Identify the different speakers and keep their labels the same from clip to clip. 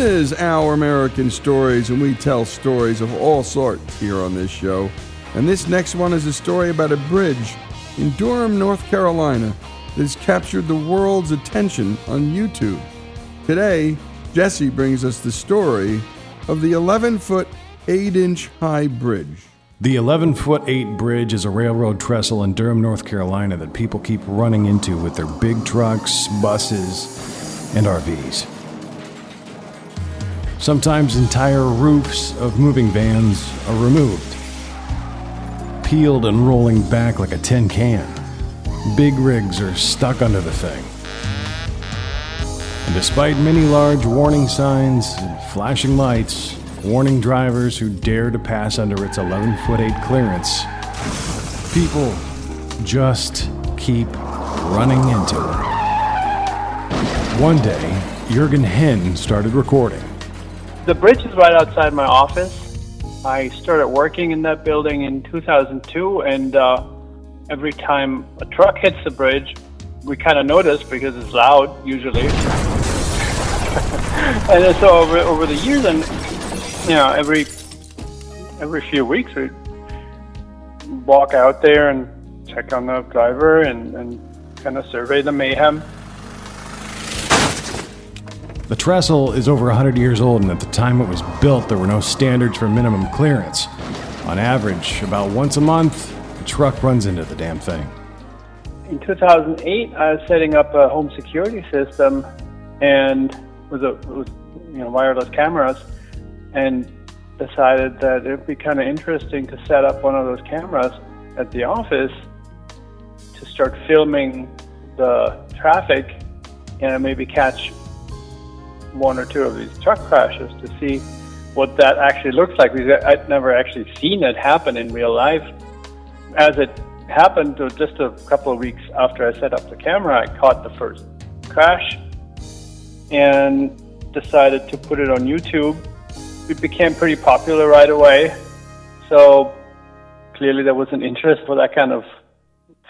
Speaker 1: This is Our American Stories, and we tell stories of all sorts here on this show. And this next one is a story about a bridge in Durham, North Carolina that has captured the world's attention on YouTube. Today, Jesse brings us the story of the 11 foot, 8 inch high bridge.
Speaker 2: The 11 foot 8 bridge is a railroad trestle in Durham, North Carolina that people keep running into with their big trucks, buses, and RVs. Sometimes entire roofs of moving vans are removed, peeled and rolling back like a tin can. Big rigs are stuck under the thing. And despite many large warning signs and flashing lights, warning drivers who dare to pass under its 11 foot 8 clearance, people just keep running into it. One day, Jurgen Henn started recording.
Speaker 3: The bridge is right outside my office. I started working in that building in 2002, and uh, every time a truck hits the bridge, we kind of notice because it's loud usually. and so over, over the years, and you know, every every few weeks we walk out there and check on the driver and, and kind of survey the mayhem.
Speaker 2: The trestle is over 100 years old, and at the time it was built, there were no standards for minimum clearance. On average, about once a month, a truck runs into the damn thing.
Speaker 3: In 2008, I was setting up a home security system, and with a with, you know wireless cameras, and decided that it would be kind of interesting to set up one of those cameras at the office to start filming the traffic and maybe catch one or two of these truck crashes to see what that actually looks like because I'd never actually seen it happen in real life. As it happened, uh, just a couple of weeks after I set up the camera, I caught the first crash and decided to put it on YouTube. It became pretty popular right away, so clearly there was an interest for that kind of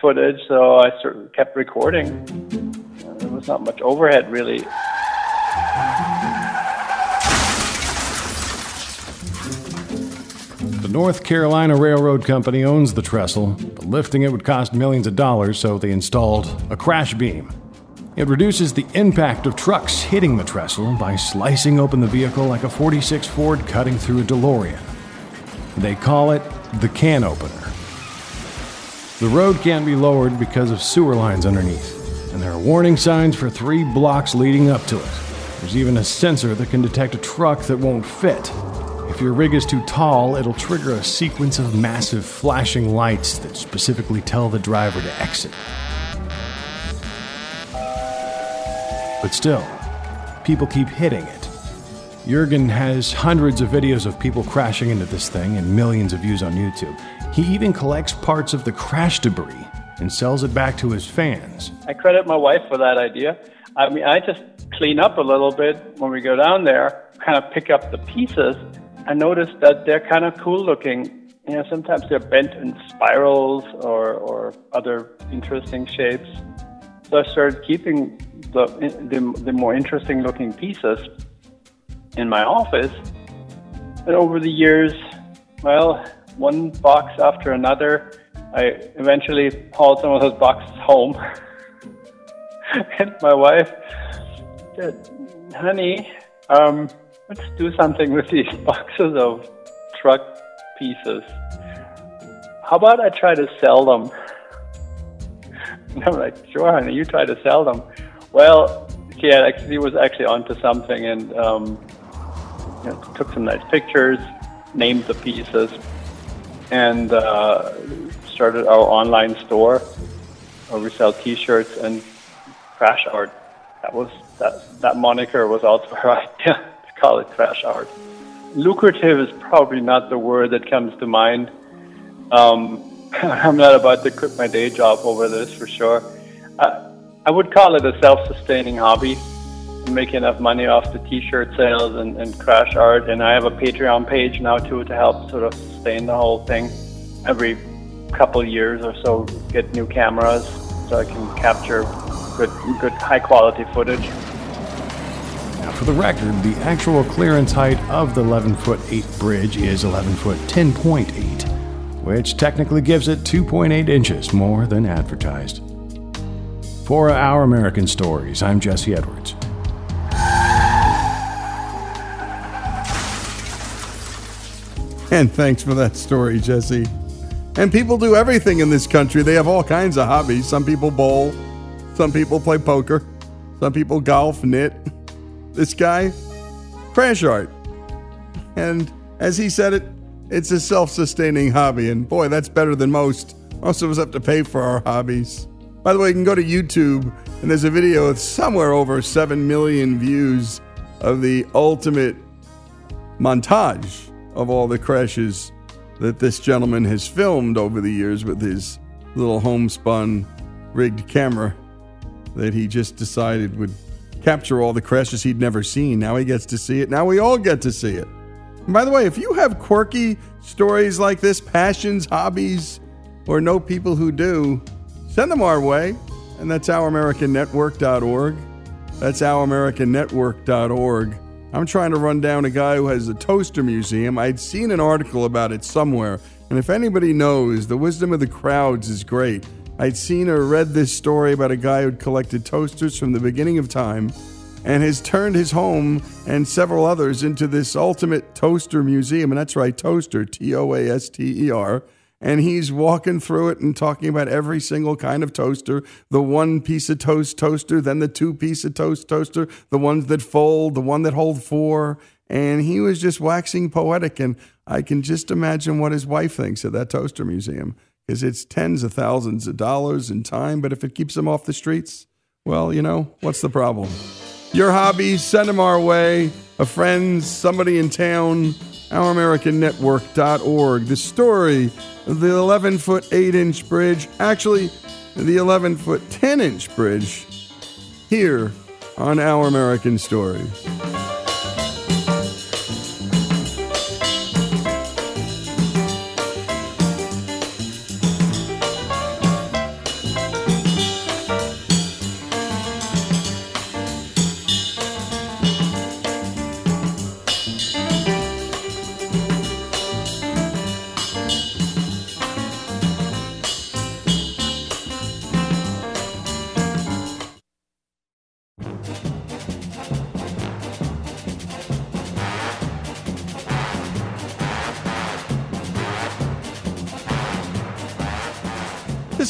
Speaker 3: footage, so I kept recording. There was not much overhead really.
Speaker 2: The North Carolina Railroad Company owns the trestle, but lifting it would cost millions of dollars, so they installed a crash beam. It reduces the impact of trucks hitting the trestle by slicing open the vehicle like a 46 Ford cutting through a DeLorean. They call it the can opener. The road can't be lowered because of sewer lines underneath, and there are warning signs for three blocks leading up to it. There's even a sensor that can detect a truck that won't fit. If your rig is too tall, it'll trigger a sequence of massive flashing lights that specifically tell the driver to exit. But still, people keep hitting it. Jurgen has hundreds of videos of people crashing into this thing and millions of views on YouTube. He even collects parts of the crash debris and sells it back to his fans.
Speaker 3: I credit my wife for that idea. I mean, I just clean up a little bit when we go down there, kind of pick up the pieces. I noticed that they're kind of cool looking. You know, sometimes they're bent in spirals or, or other interesting shapes. So I started keeping the, the, the more interesting looking pieces in my office. And over the years, well, one box after another, I eventually hauled some of those boxes home. and my wife said, honey, um, let's do something with these boxes of truck pieces. How about I try to sell them? And I'm like, sure, honey, you try to sell them. Well, yeah, actually, was actually onto something and um, you know, took some nice pictures, named the pieces, and uh, started our online store where we sell T-shirts and crash art. That was that that moniker was also idea to call it crash art. Lucrative is probably not the word that comes to mind. Um, I'm not about to quit my day job over this for sure. I, I would call it a self-sustaining hobby. I make enough money off the T-shirt sales and, and crash art, and I have a Patreon page now too to help sort of sustain the whole thing. Every couple years or so, get new cameras so I can capture good, good high quality footage.
Speaker 2: Now, for the record, the actual clearance height of the 11 foot 8 bridge is 11 foot 10.8, which technically gives it 2.8 inches more than advertised. For Our American Stories, I'm Jesse Edwards.
Speaker 1: And thanks for that story, Jesse. And people do everything in this country. They have all kinds of hobbies. Some people bowl, some people play poker, some people golf, knit. This guy, crash art. And as he said it, it's a self sustaining hobby. And boy, that's better than most. Most of us have to pay for our hobbies. By the way, you can go to YouTube, and there's a video with somewhere over 7 million views of the ultimate montage of all the crashes that this gentleman has filmed over the years with his little homespun rigged camera that he just decided would capture all the crashes he'd never seen. Now he gets to see it. Now we all get to see it. And by the way, if you have quirky stories like this, passions, hobbies, or know people who do, send them our way. And that's ouramericannetwork.org. That's ouramericannetwork.org. I'm trying to run down a guy who has a toaster museum. I'd seen an article about it somewhere, and if anybody knows, the wisdom of the crowds is great. I'd seen or read this story about a guy who'd collected toasters from the beginning of time and has turned his home and several others into this ultimate toaster museum. And that's right, toaster, T O A S T E R. And he's walking through it and talking about every single kind of toaster. The one piece of toast toaster then the two piece of toast toaster the ones that fold the one that hold four. And he was just waxing poetic. And i can just imagine what his wife thinks of that toaster museum because it's tens of thousands of dollars in time but if it keeps them off the streets well you know what's the problem? Your hobbies send them our way. A friend somebody in town. Ouramericannetwork.org the story of the 11 foot 8 inch bridge, actually, the 11 foot 10 inch bridge, here on Our American Story.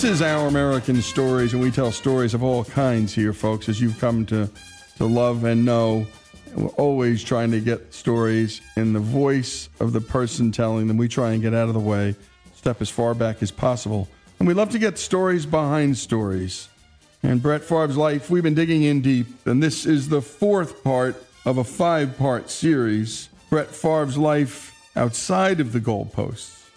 Speaker 1: This is Our American Stories, and we tell stories of all kinds here, folks, as you've come to, to love and know. We're always trying to get stories in the voice of the person telling them. We try and get out of the way, step as far back as possible. And we love to get stories behind stories. And Brett Favre's life, we've been digging in deep, and this is the fourth part of a five part series Brett Favre's life outside of the goalposts,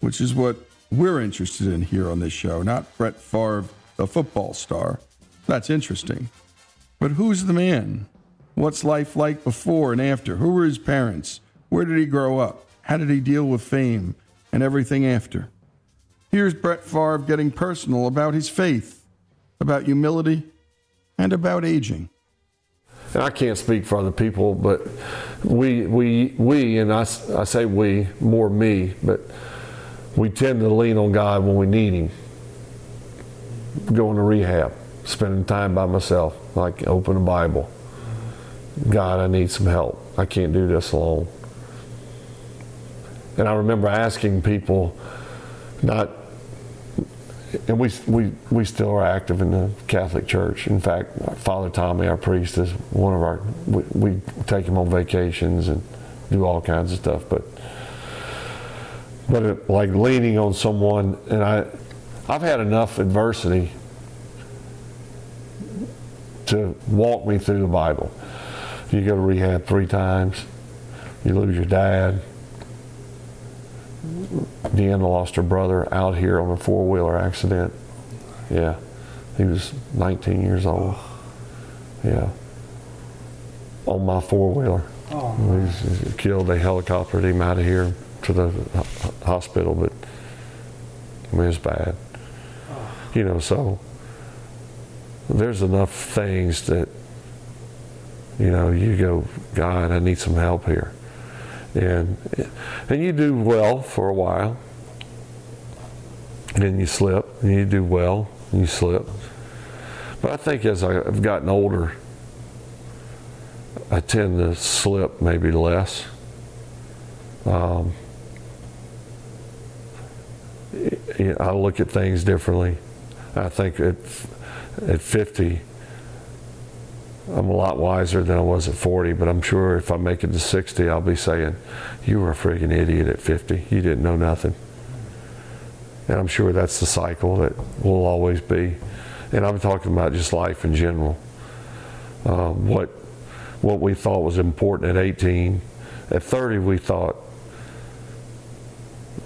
Speaker 1: which is what we're interested in here on this show, not Brett Favre, the football star. That's interesting. But who's the man? What's life like before and after? Who were his parents? Where did he grow up? How did he deal with fame and everything after? Here's Brett Favre getting personal about his faith, about humility, and about aging.
Speaker 4: And I can't speak for other people, but we, we, we, and I, I say we, more me, but we tend to lean on God when we need Him. Going to rehab, spending time by myself, like open a Bible. God, I need some help. I can't do this alone. And I remember asking people, not, and we, we, we still are active in the Catholic Church. In fact, Father Tommy, our priest, is one of our, we, we take him on vacations and do all kinds of stuff. But but it, like leaning on someone, and I, I've had enough adversity to walk me through the Bible. You go to rehab three times, you lose your dad. Deanna lost her brother out here on a four wheeler accident. Yeah, he was 19 years old. Yeah, on my four wheeler. Oh, he killed. They helicoptered him out of here to the hospital, but I mean, it's bad. You know, so there's enough things that You know, you go, God, I need some help here, and and you do well for a while, and then you slip, and you do well, and you slip. But I think as I've gotten older, I tend to slip maybe less. Um, I look at things differently. I think at, at 50, I'm a lot wiser than I was at 40, but I'm sure if I make it to 60, I'll be saying, You were a freaking idiot at 50. You didn't know nothing. And I'm sure that's the cycle that will always be. And I'm talking about just life in general. Um, what, what we thought was important at 18, at 30, we thought,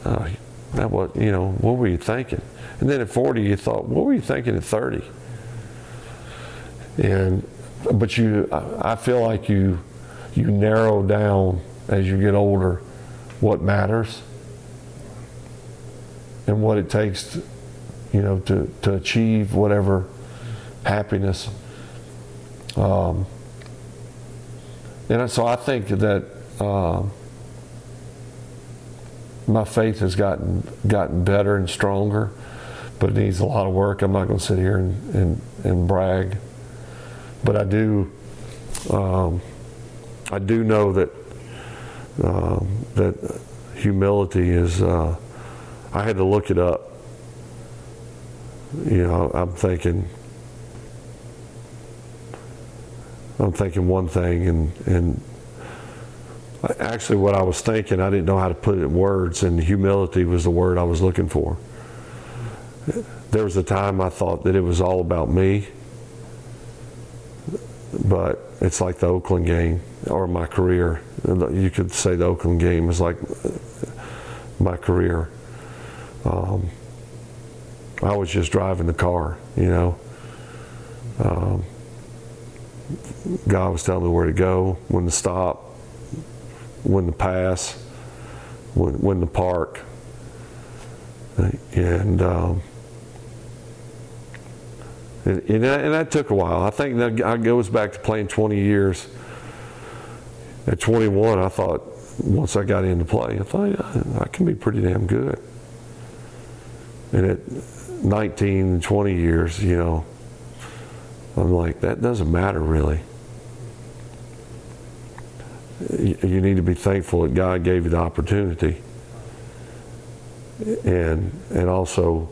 Speaker 4: uh, that was, you know, what were you thinking? And then at 40, you thought, what were you thinking at 30? And, but you, I feel like you, you narrow down as you get older what matters and what it takes to, you know, to, to achieve whatever happiness. Um, and so I think that uh, my faith has gotten gotten better and stronger, but it needs a lot of work. I'm not going to sit here and, and, and brag, but I do um, I do know that um, that humility is. Uh, I had to look it up. You know, I'm thinking. I'm thinking one thing, and and actually what I was thinking, I didn't know how to put it in words, and humility was the word I was looking for. There was a time I thought that it was all about me, but it's like the Oakland game or my career. You could say the Oakland game is like my career. Um, I was just driving the car, you know. Um, God was telling me where to go, when to stop, when to pass, when, to park. And, um, and, and, that, and, that, took a while. I think that goes back to playing 20 years. At 21, I thought, once I got into play, I thought, I can be pretty damn good. And at 19, 20 years, you know, I'm like, that doesn't matter really you need to be thankful that God gave you the opportunity. And and also,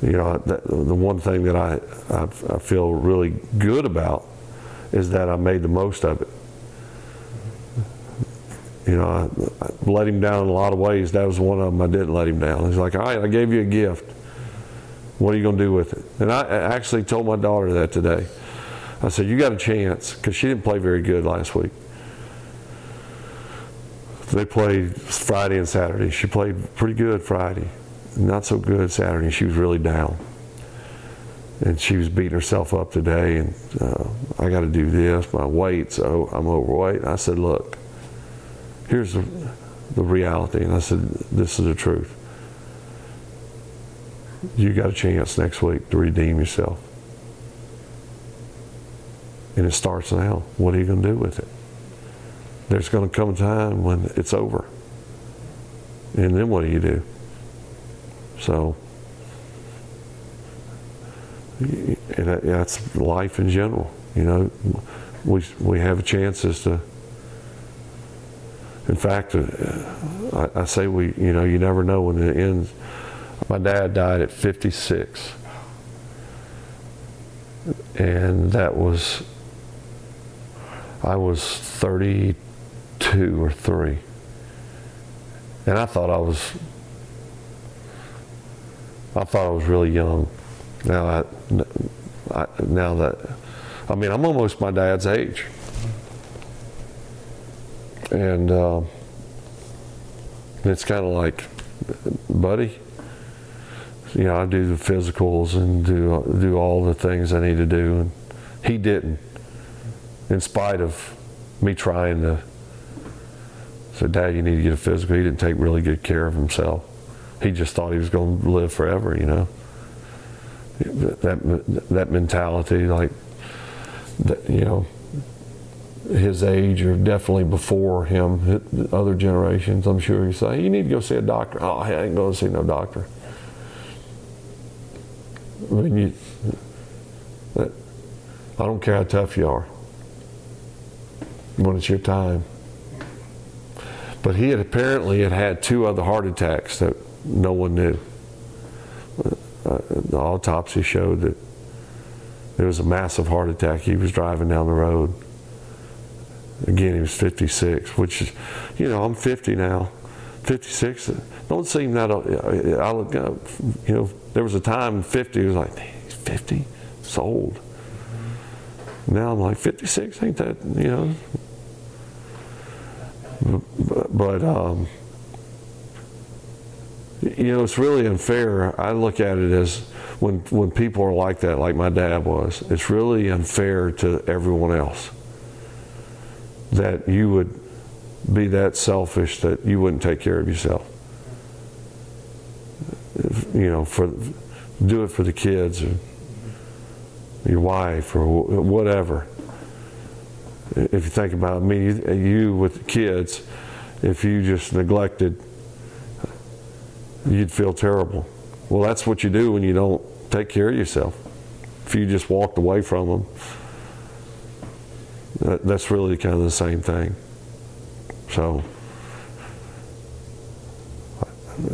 Speaker 4: you know, the one thing that I, I, I feel really good about is that I made the most of it. You know, I, I let him down in a lot of ways. That was one of them I didn't let him down. He's like, all right, I gave you a gift. What are you going to do with it? And I actually told my daughter that today. I said, You got a chance, because she didn't play very good last week. They played Friday and Saturday. She played pretty good Friday, not so good Saturday. She was really down. And she was beating herself up today, and uh, I got to do this. My weight, so I'm overweight. I said, Look, here's the, the reality. And I said, This is the truth. You got a chance next week to redeem yourself. And it starts now. What are you going to do with it? There's going to come a time when it's over. And then what do you do? So, and that's life in general. You know, we, we have chances to, in fact, uh, I, I say we, you know, you never know when it ends. My dad died at 56. And that was I was 32 or 3. And I thought I was I thought I was really young. Now I, I now that I mean I'm almost my dad's age. And uh, it's kind of like, buddy, you know, I do the physicals and do do all the things I need to do, and he didn't in spite of me trying to say, Dad, you need to get a physical. He didn't take really good care of himself. He just thought he was going to live forever, you know. That that mentality, like, that, you know, his age or definitely before him, other generations, I'm sure you say, you need to go see a doctor. Oh, I ain't going to see no doctor. I mean, you, I don't care how tough you are when it's your time. But he had apparently had had two other heart attacks that no one knew. Uh, the autopsy showed that there was a massive heart attack. He was driving down the road. Again, he was 56, which is, you know, I'm 50 now. 56 don't seem that. I look, you know, there was a time 50 was like, he's 50, it's old. Now I'm like 56, ain't that, you know? But, um, you know, it's really unfair. I look at it as when when people are like that, like my dad was. It's really unfair to everyone else that you would be that selfish that you wouldn't take care of yourself. You know, for do it for the kids or your wife or whatever. If you think about me, you with the kids, if you just neglected, you'd feel terrible. Well, that's what you do when you don't take care of yourself. If you just walked away from them, that, that's really kind of the same thing. So,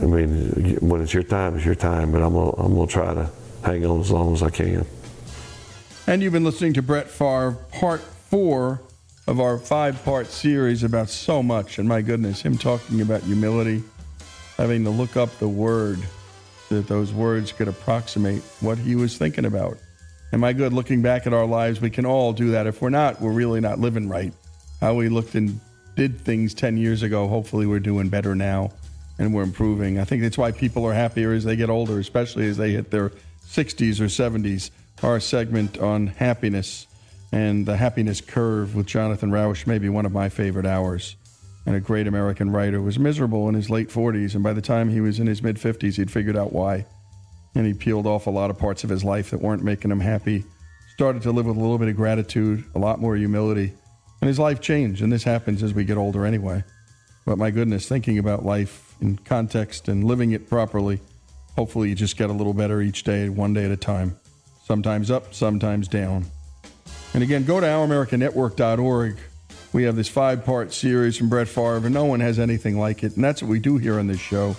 Speaker 4: I mean, when it's your time, it's your time, but I'm gonna, I'm gonna try to hang on as long as I can.
Speaker 1: And you've been listening to Brett Favre, part four of our five part series about so much. And my goodness, him talking about humility, having to look up the word that those words could approximate what he was thinking about. Am I good, looking back at our lives, we can all do that. If we're not, we're really not living right. How we looked and did things 10 years ago, hopefully we're doing better now and we're improving. I think that's why people are happier as they get older, especially as they hit their 60s or 70s. Our segment on happiness and the happiness curve with Jonathan Rauch, maybe one of my favorite hours. And a great American writer was miserable in his late 40s, and by the time he was in his mid 50s, he'd figured out why. And he peeled off a lot of parts of his life that weren't making him happy. Started to live with a little bit of gratitude, a lot more humility, and his life changed. And this happens as we get older anyway. But my goodness, thinking about life in context and living it properly, hopefully you just get a little better each day, one day at a time. Sometimes up, sometimes down. And again, go to OurAmericanNetwork.org. We have this five part series from Brett Favre, and no one has anything like it. And that's what we do here on this show.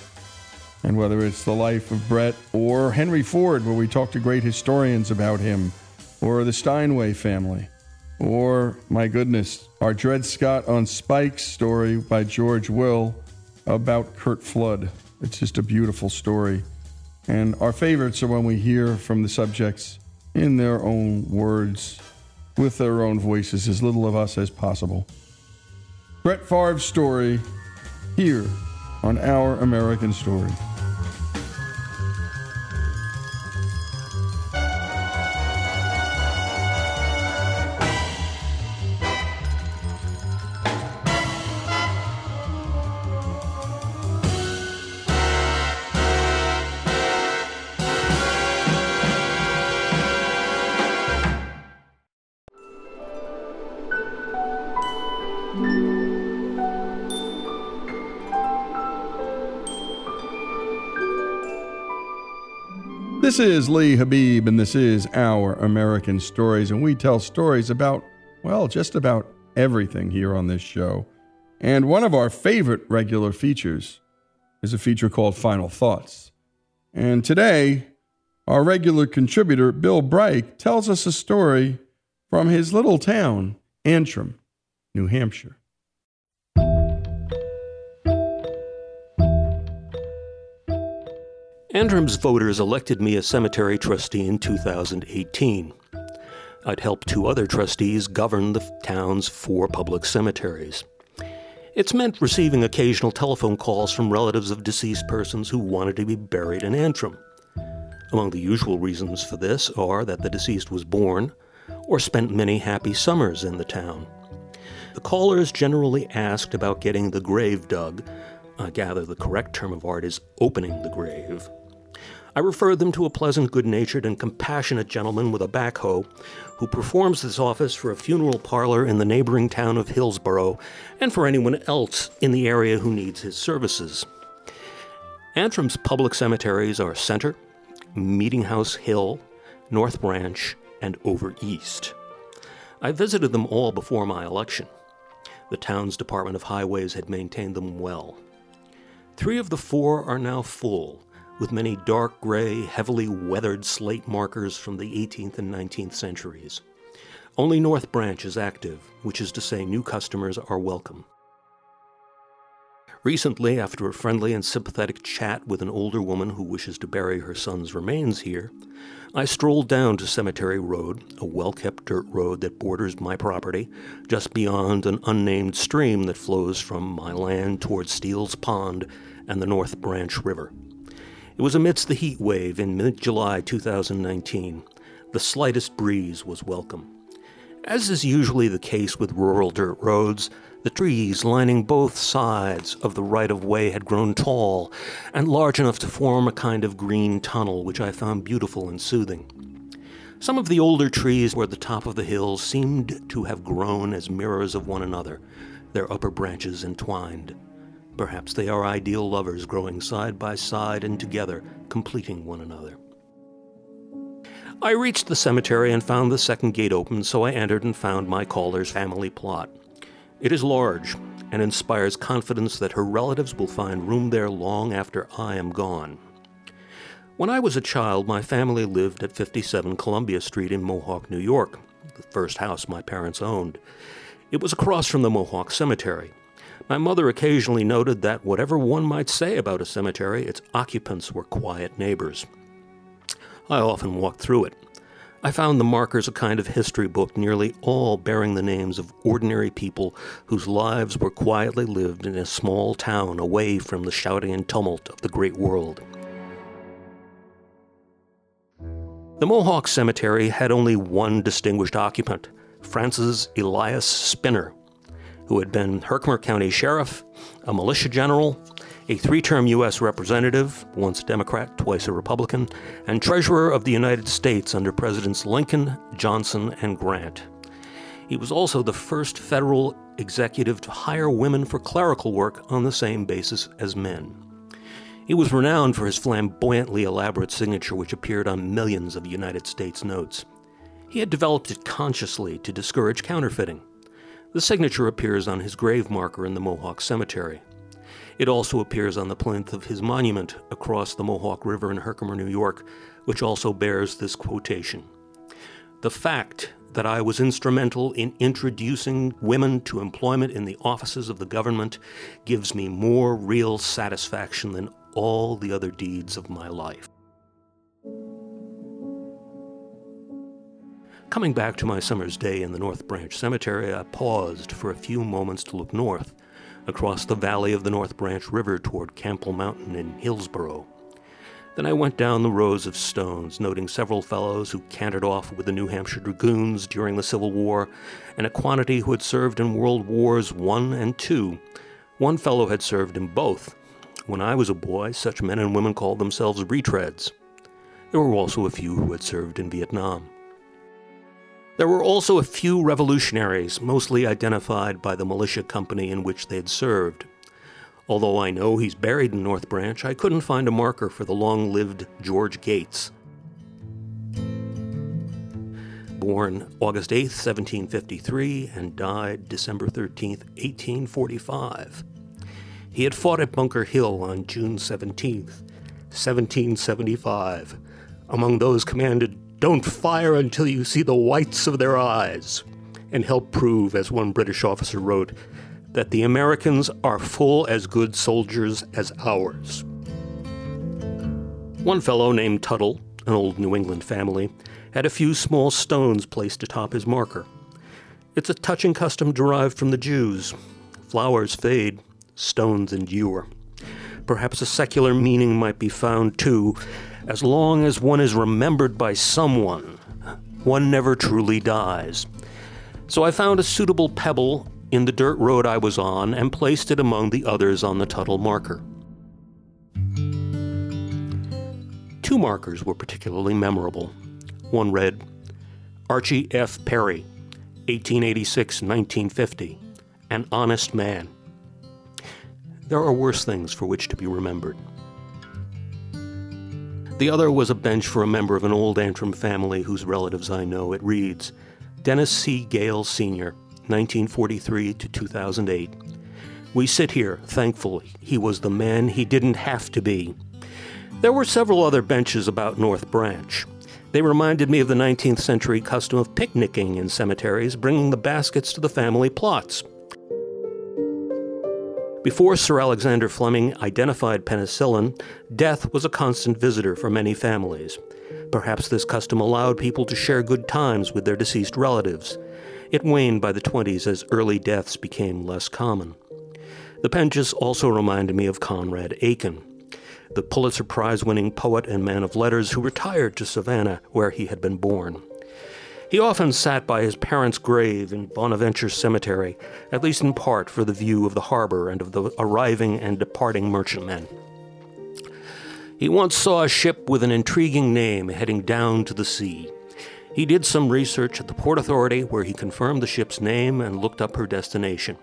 Speaker 1: And whether it's the life of Brett or Henry Ford, where we talk to great historians about him, or the Steinway family, or, my goodness, our Dred Scott on Spikes story by George Will about Curt Flood. It's just a beautiful story. And our favorites are when we hear from the subjects in their own words with their own voices, as little of us as possible. Brett Favre's story here on Our American Story. This is Lee Habib, and this is Our American Stories, and we tell stories about, well, just about everything here on this show. And one of our favorite regular features is a feature called Final Thoughts. And today, our regular contributor, Bill Bryk, tells us a story from his little town, Antrim, New Hampshire.
Speaker 5: Antrim's voters elected me a cemetery trustee in 2018. I'd helped two other trustees govern the town's four public cemeteries. It's meant receiving occasional telephone calls from relatives of deceased persons who wanted to be buried in Antrim. Among the usual reasons for this are that the deceased was born or spent many happy summers in the town. The callers generally asked about getting the grave dug. I gather the correct term of art is opening the grave. I referred them to a pleasant, good natured, and compassionate gentleman with a backhoe who performs this office for a funeral parlor in the neighboring town of Hillsboro and for anyone else in the area who needs his services. Antrim's public cemeteries are Center, Meeting House Hill, North Branch, and Over East. I visited them all before my election. The town's Department of Highways had maintained them well. Three of the four are now full, with many dark gray, heavily weathered slate markers from the 18th and 19th centuries. Only North Branch is active, which is to say, new customers are welcome. Recently, after a friendly and sympathetic chat with an older woman who wishes to bury her son's remains here, I strolled down to Cemetery Road, a well kept dirt road that borders my property, just beyond an unnamed stream that flows from my land towards Steele's Pond and the North Branch River. It was amidst the heat wave in mid July 2019. The slightest breeze was welcome. As is usually the case with rural dirt roads, the trees lining both sides of the right of way had grown tall and large enough to form a kind of green tunnel, which I found beautiful and soothing. Some of the older trees toward the top of the hills seemed to have grown as mirrors of one another, their upper branches entwined. Perhaps they are ideal lovers growing side by side and together, completing one another. I reached the cemetery and found the second gate open, so I entered and found my caller's family plot. It is large and inspires confidence that her relatives will find room there long after I am gone. When I was a child, my family lived at 57 Columbia Street in Mohawk, New York, the first house my parents owned. It was across from the Mohawk Cemetery. My mother occasionally noted that whatever one might say about a cemetery, its occupants were quiet neighbors. I often walked through it. I found the markers a kind of history book, nearly all bearing the names of ordinary people whose lives were quietly lived in a small town away from the shouting and tumult of the great world. The Mohawk Cemetery had only one distinguished occupant, Francis Elias Spinner, who had been Herkimer County Sheriff, a militia general, a three term U.S. representative, once a Democrat, twice a Republican, and Treasurer of the United States under Presidents Lincoln, Johnson, and Grant. He was also the first federal executive to hire women for clerical work on the same basis as men. He was renowned for his flamboyantly elaborate signature, which appeared on millions of United States notes. He had developed it consciously to discourage counterfeiting. The signature appears on his grave marker in the Mohawk Cemetery. It also appears on the plinth of his monument across the Mohawk River in Herkimer, New York, which also bears this quotation The fact that I was instrumental in introducing women to employment in the offices of the government gives me more real satisfaction than all the other deeds of my life. Coming back to my summer's day in the North Branch Cemetery, I paused for a few moments to look north, across the valley of the North Branch River toward Campbell Mountain in Hillsboro. Then I went down the rows of stones, noting several fellows who cantered off with the New Hampshire Dragoons during the Civil War, and a quantity who had served in World Wars I and II. One fellow had served in both. When I was a boy, such men and women called themselves retreads. There were also a few who had served in Vietnam. There were also a few revolutionaries, mostly identified by the militia company in which they had served. Although I know he's buried in North Branch, I couldn't find a marker for the long lived George Gates. Born August 8, 1753, and died December 13, 1845. He had fought at Bunker Hill on June 17, 1775, among those commanded don't fire until you see the whites of their eyes, and help prove, as one British officer wrote, that the Americans are full as good soldiers as ours. One fellow named Tuttle, an old New England family, had a few small stones placed atop his marker. It's a touching custom derived from the Jews. Flowers fade, stones endure. Perhaps a secular meaning might be found too as long as one is remembered by someone, one never truly dies. So I found a suitable pebble in the dirt road I was on and placed it among the others on the Tuttle marker. Two markers were particularly memorable. One read, Archie F. Perry, 1886 1950, an honest man. There are worse things for which to be remembered. The other was a bench for a member of an old Antrim family whose relatives I know. It reads Dennis C. Gale Sr., 1943 to 2008. We sit here, thankfully. he was the man he didn't have to be. There were several other benches about North Branch. They reminded me of the 19th century custom of picnicking in cemeteries, bringing the baskets to the family plots. Before Sir Alexander Fleming identified penicillin, death was a constant visitor for many families. Perhaps this custom allowed people to share good times with their deceased relatives. It waned by the 20s as early deaths became less common. The benches also reminded me of Conrad Aiken, the Pulitzer Prize winning poet and man of letters who retired to Savannah, where he had been born. He often sat by his parents' grave in Bonaventure Cemetery, at least in part for the view of the harbor and of the arriving and departing merchantmen. He once saw a ship with an intriguing name heading down to the sea. He did some research at the Port Authority where he confirmed the ship's name and looked up her destination.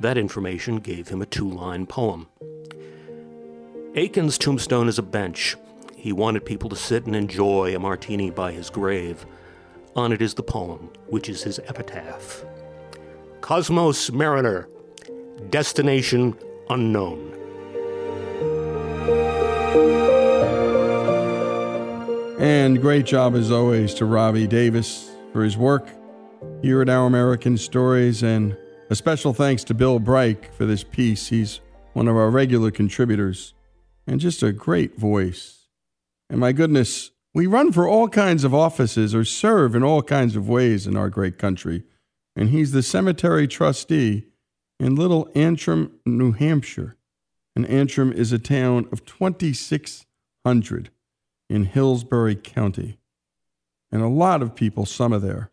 Speaker 5: That information gave him a two line poem. Aiken's tombstone is a bench. He wanted people to sit and enjoy a martini by his grave. On it is the poem, which is his epitaph Cosmos Mariner, Destination Unknown.
Speaker 1: And great job as always to Robbie Davis for his work here at Our American Stories, and a special thanks to Bill Bryk for this piece. He's one of our regular contributors and just a great voice. And my goodness, we run for all kinds of offices or serve in all kinds of ways in our great country. And he's the cemetery trustee in Little Antrim, New Hampshire. And Antrim is a town of 2,600 in Hillsborough County. And a lot of people summer there.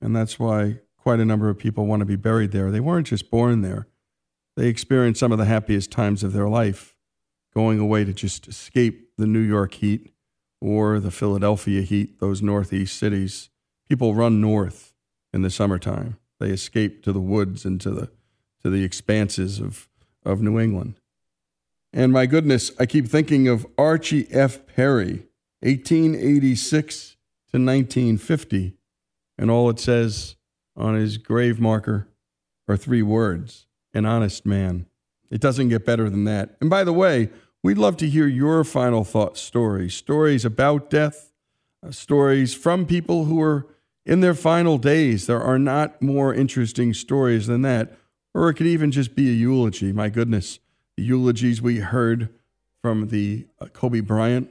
Speaker 1: And that's why quite a number of people want to be buried there. They weren't just born there, they experienced some of the happiest times of their life, going away to just escape the New York heat or the Philadelphia heat, those northeast cities. People run north in the summertime. They escape to the woods and to the to the expanses of, of New England. And my goodness, I keep thinking of Archie F. Perry, 1886 to 1950, and all it says on his grave marker are three words an honest man. It doesn't get better than that. And by the way, We'd love to hear your final thoughts, stories, stories about death, uh, stories from people who are in their final days. There are not more interesting stories than that. Or it could even just be a eulogy. My goodness, the eulogies we heard from the uh, Kobe Bryant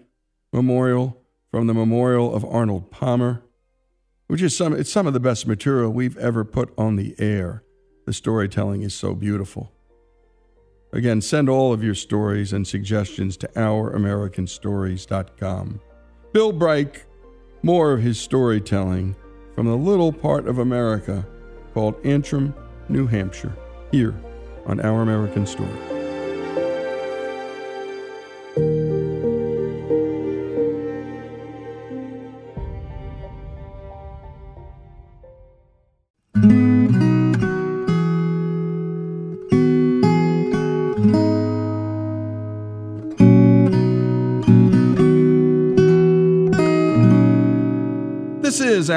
Speaker 1: Memorial, from the memorial of Arnold Palmer, which is some, it's some of the best material we've ever put on the air. The storytelling is so beautiful. Again, send all of your stories and suggestions to ouramericanstories.com. Bill Bryk, more of his storytelling from the little part of America called Antrim, New Hampshire, here on Our American Story.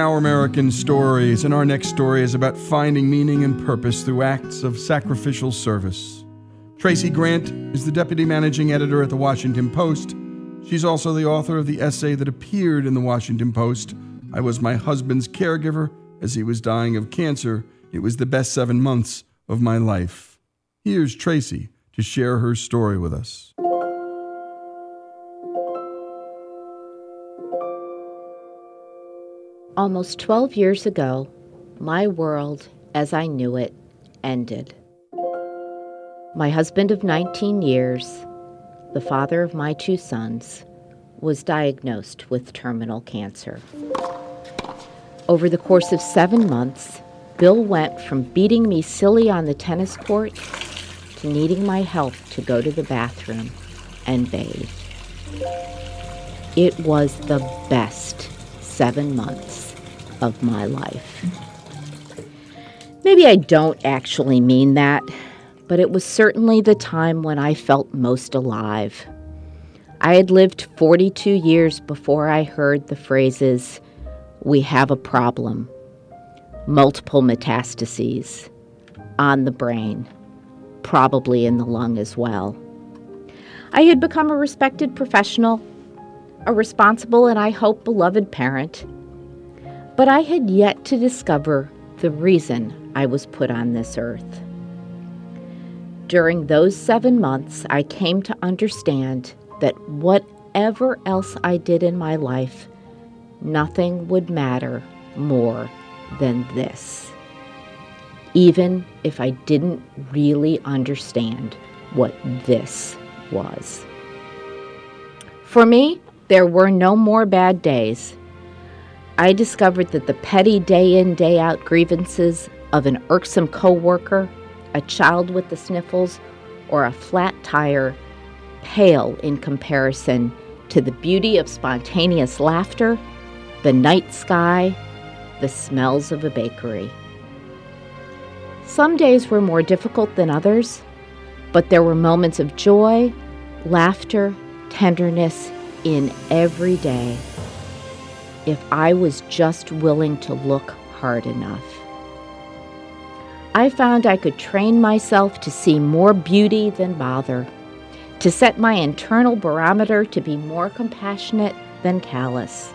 Speaker 1: Our American Stories, and our next story is about finding meaning and purpose through acts of sacrificial service. Tracy Grant is the deputy managing editor at the Washington Post. She's also the author of the essay that appeared in the Washington Post I was my husband's caregiver as he was dying of cancer. It was the best seven months of my life. Here's Tracy to share her story with us.
Speaker 6: Almost 12 years ago, my world as I knew it ended. My husband of 19 years, the father of my two sons, was diagnosed with terminal cancer. Over the course of seven months, Bill went from beating me silly on the tennis court to needing my help to go to the bathroom and bathe. it was the best seven months of my life. Maybe I don't actually mean that, but it was certainly the time when I felt most alive. I had lived 42 years before I heard the phrases, we have a problem, multiple metastases, on the brain, probably in the lung as well. I had become a respected professional, a responsible and I hope beloved parent, but I had yet to discover the reason I was put on this earth. During those seven months, I came to understand that whatever else I did in my life, nothing would matter more than this. Even if I didn't really understand what this was. For me, there were no more bad days. I discovered that the petty day in, day out grievances of an irksome coworker, a child with the sniffles, or a flat tire pale in comparison to the beauty of spontaneous laughter, the night sky, the smells of a bakery. Some days were more difficult than others, but there were moments of joy, laughter, tenderness in every day if I was just willing to look hard enough. I found I could train myself to see more beauty than bother to set my internal barometer to be more compassionate than callous.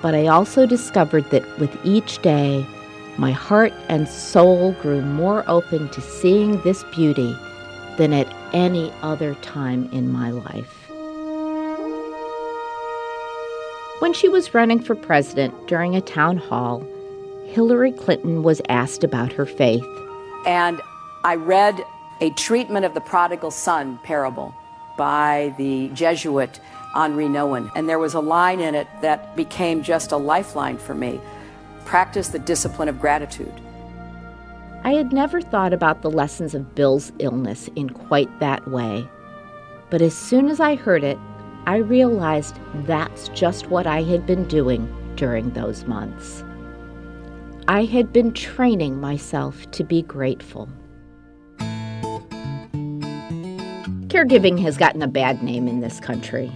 Speaker 6: But I also discovered that with each day, my heart and soul grew more open to seeing this beauty than at any other time in my life. When she was running for president during a town hall, Hillary Clinton was asked about her faith.
Speaker 7: And I read a treatment of the prodigal son parable by the Jesuit Henri Nouwen. And there was a line in it that became just a lifeline for me practice the discipline of gratitude.
Speaker 6: I had never thought about the lessons of Bill's illness in quite that way. But as soon as I heard it, I realized that's just what I had been doing during those months. I had been training myself to be grateful. Caregiving has gotten a bad name in this country.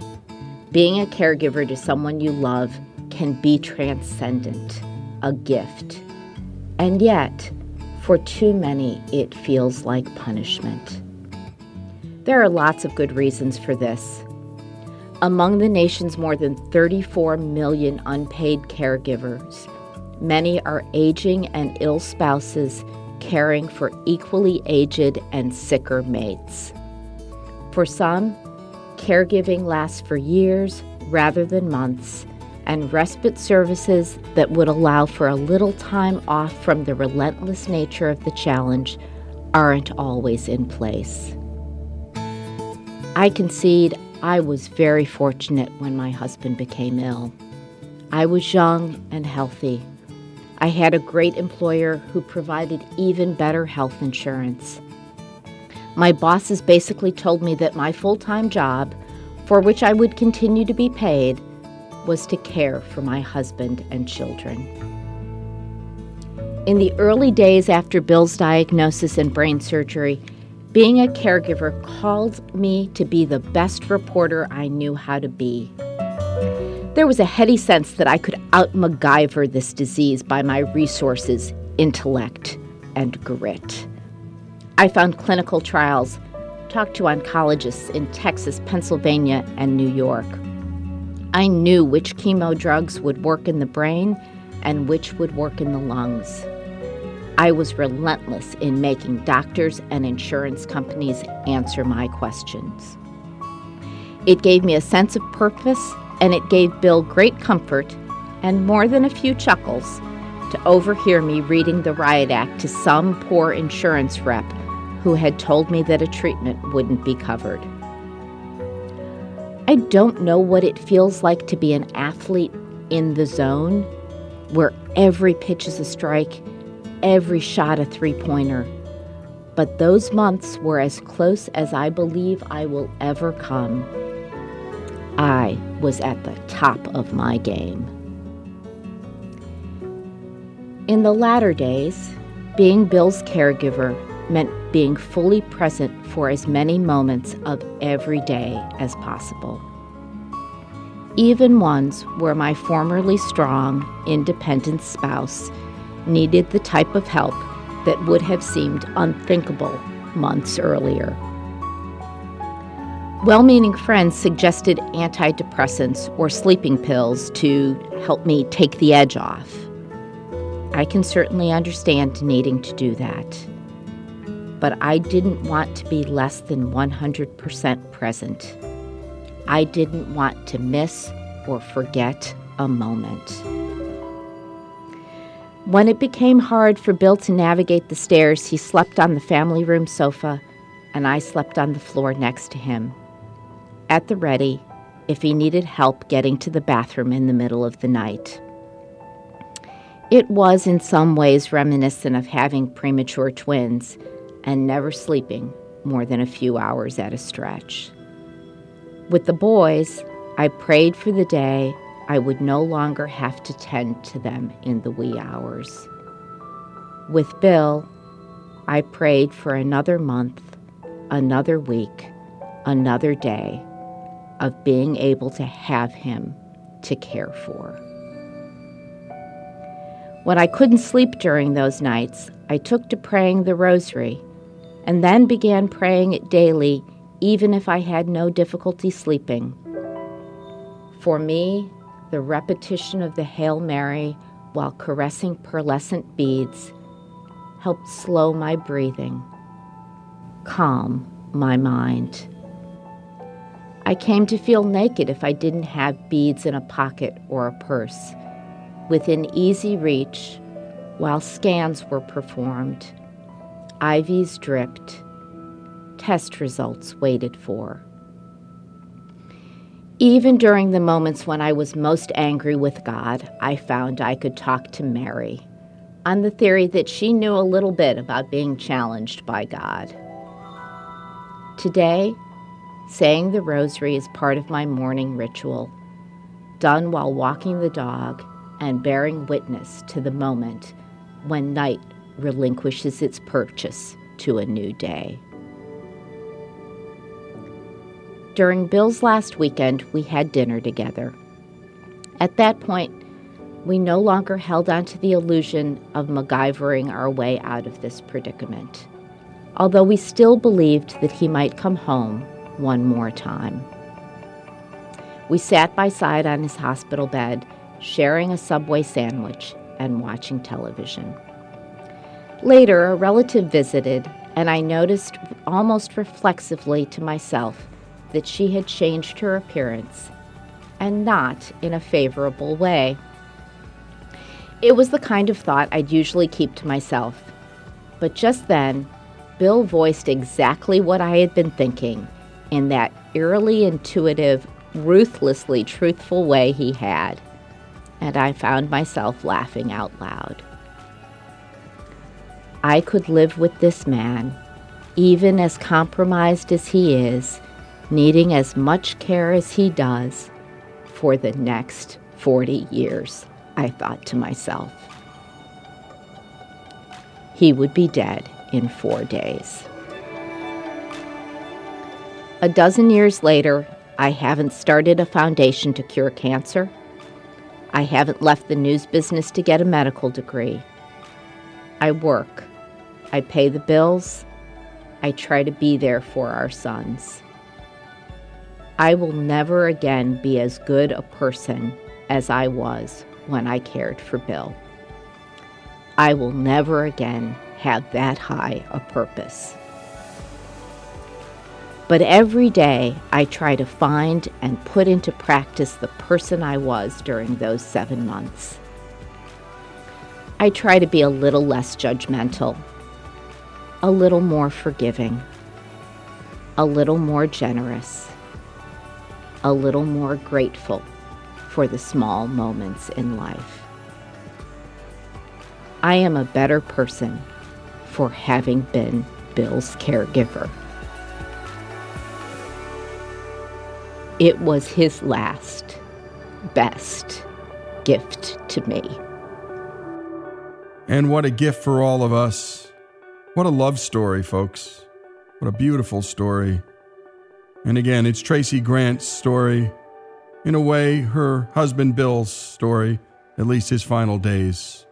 Speaker 6: Being a caregiver to someone you love can be transcendent, a gift. And yet, for too many, it feels like punishment. There are lots of good reasons for this. Among the nation's more than 34 million unpaid caregivers, many are aging and ill spouses caring for equally aged and sicker mates. For some, caregiving lasts for years rather than months, and respite services that would allow for a little time off from the relentless nature of the challenge aren't always in place. I concede I was very fortunate when my husband became ill. I was young and healthy. I had a great employer who provided even better health insurance. My bosses basically told me that my full time job, for which I would continue to be paid, was to care for my husband and children. In the early days after Bill's diagnosis and brain surgery, being a caregiver called me to be the best reporter I knew how to be. There was a heady sense that I could out MacGyver this disease by my resources, intellect, and grit. I found clinical trials, talked to oncologists in Texas, Pennsylvania, and New York. I knew which chemo drugs would work in the brain and which would work in the lungs. I was relentless in making doctors and insurance companies answer my questions. It gave me a sense of purpose, and it gave Bill great comfort and more than a few chuckles to overhear me reading the Riot Act to some poor insurance rep who had told me that a treatment wouldn't be covered. I don't know what it feels like to be an athlete in the zone, where every pitch is a strike, every shot a three pointer. But those months were as close as I believe I will ever come. I was at the top of my game. In the latter days, being Bill's caregiver meant being fully present for as many moments of every day as possible. Even ones where my formerly strong, independent spouse needed the type of help that would have seemed unthinkable months earlier. Well meaning friends suggested antidepressants or sleeping pills to help me take the edge off. I can certainly understand needing to do that. But I didn't want to be less than 100% present. I didn't want to miss or forget a moment. When it became hard for Bill to navigate the stairs, he slept on the family room sofa, and I slept on the floor next to him. At the ready, if he needed help getting to the bathroom in the middle of the night. It was in some ways reminiscent of having premature twins and never sleeping more than a few hours at a stretch. With the boys, I prayed for the day I would no longer have to tend to them in the wee hours. With Bill, I prayed for another month, another week, another day of being able to have him to care for. When I couldn't sleep during those nights, I took to praying the rosary and then began praying it daily, even if I had no difficulty sleeping. For me, the repetition of the Hail Mary while caressing pearlescent beads helped slow my breathing, calm my mind. I came to feel naked if I didn't have beads in a pocket or a purse within easy reach while scans were performed, IVs dripped, test results waited for. Even during the moments when I was most angry with God, I found I could talk to Mary on the theory that she knew a little bit about being challenged by God. Today, saying the rosary is part of my morning ritual, done while walking the dog and bearing witness to the moment when night relinquishes its purchase to a new day. During Bill's last weekend, we had dinner together. At that point, we no longer held on to the illusion of MacGyvering our way out of this predicament, although we still believed that he might come home one more time. We sat by side on his hospital bed sharing a Subway sandwich, and watching television. Later, a relative visited, and I noticed almost reflexively to myself that she had changed her appearance, and not in a favorable way. It was the kind of thought I'd usually keep to myself. But just then, Bill voiced exactly what I had been thinking in that eerily intuitive, ruthlessly truthful way he had and I found myself laughing out loud. I could live with this man, even as compromised as he is, needing as much care as he does, for the next 40 years, I thought to myself. He would be dead in four days. A dozen years later, I haven't started a foundation to cure cancer. I haven't left the news business to get a medical degree. I work. I pay the bills. I try to be there for our sons. I will never again be as good a person as I was when I cared for Bill. I will never again have that high a purpose. But every day I try to find and put into practice the person I was during those seven months. I try to be a little less judgmental, a little more forgiving, a little more generous, a little more grateful for the small moments in life. I am a better person for having been Bill's caregiver. It was his last, best gift to me.
Speaker 1: And what a gift for all of us. What a love story, folks. What a beautiful story. And again, it's Tracy Grant's story. In a way, her husband Bill's story, at least his final days.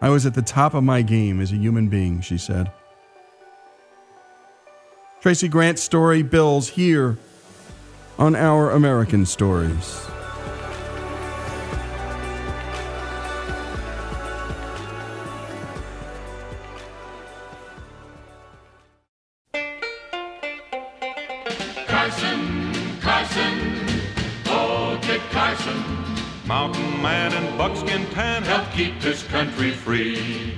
Speaker 1: I was at the top of my game as a human being, she said. Tracy Grant's story, Bill's, here on Our American Stories.
Speaker 8: Carson, Carson, oh, Kit Carson. Mountain man in buckskin tan helped keep this country free.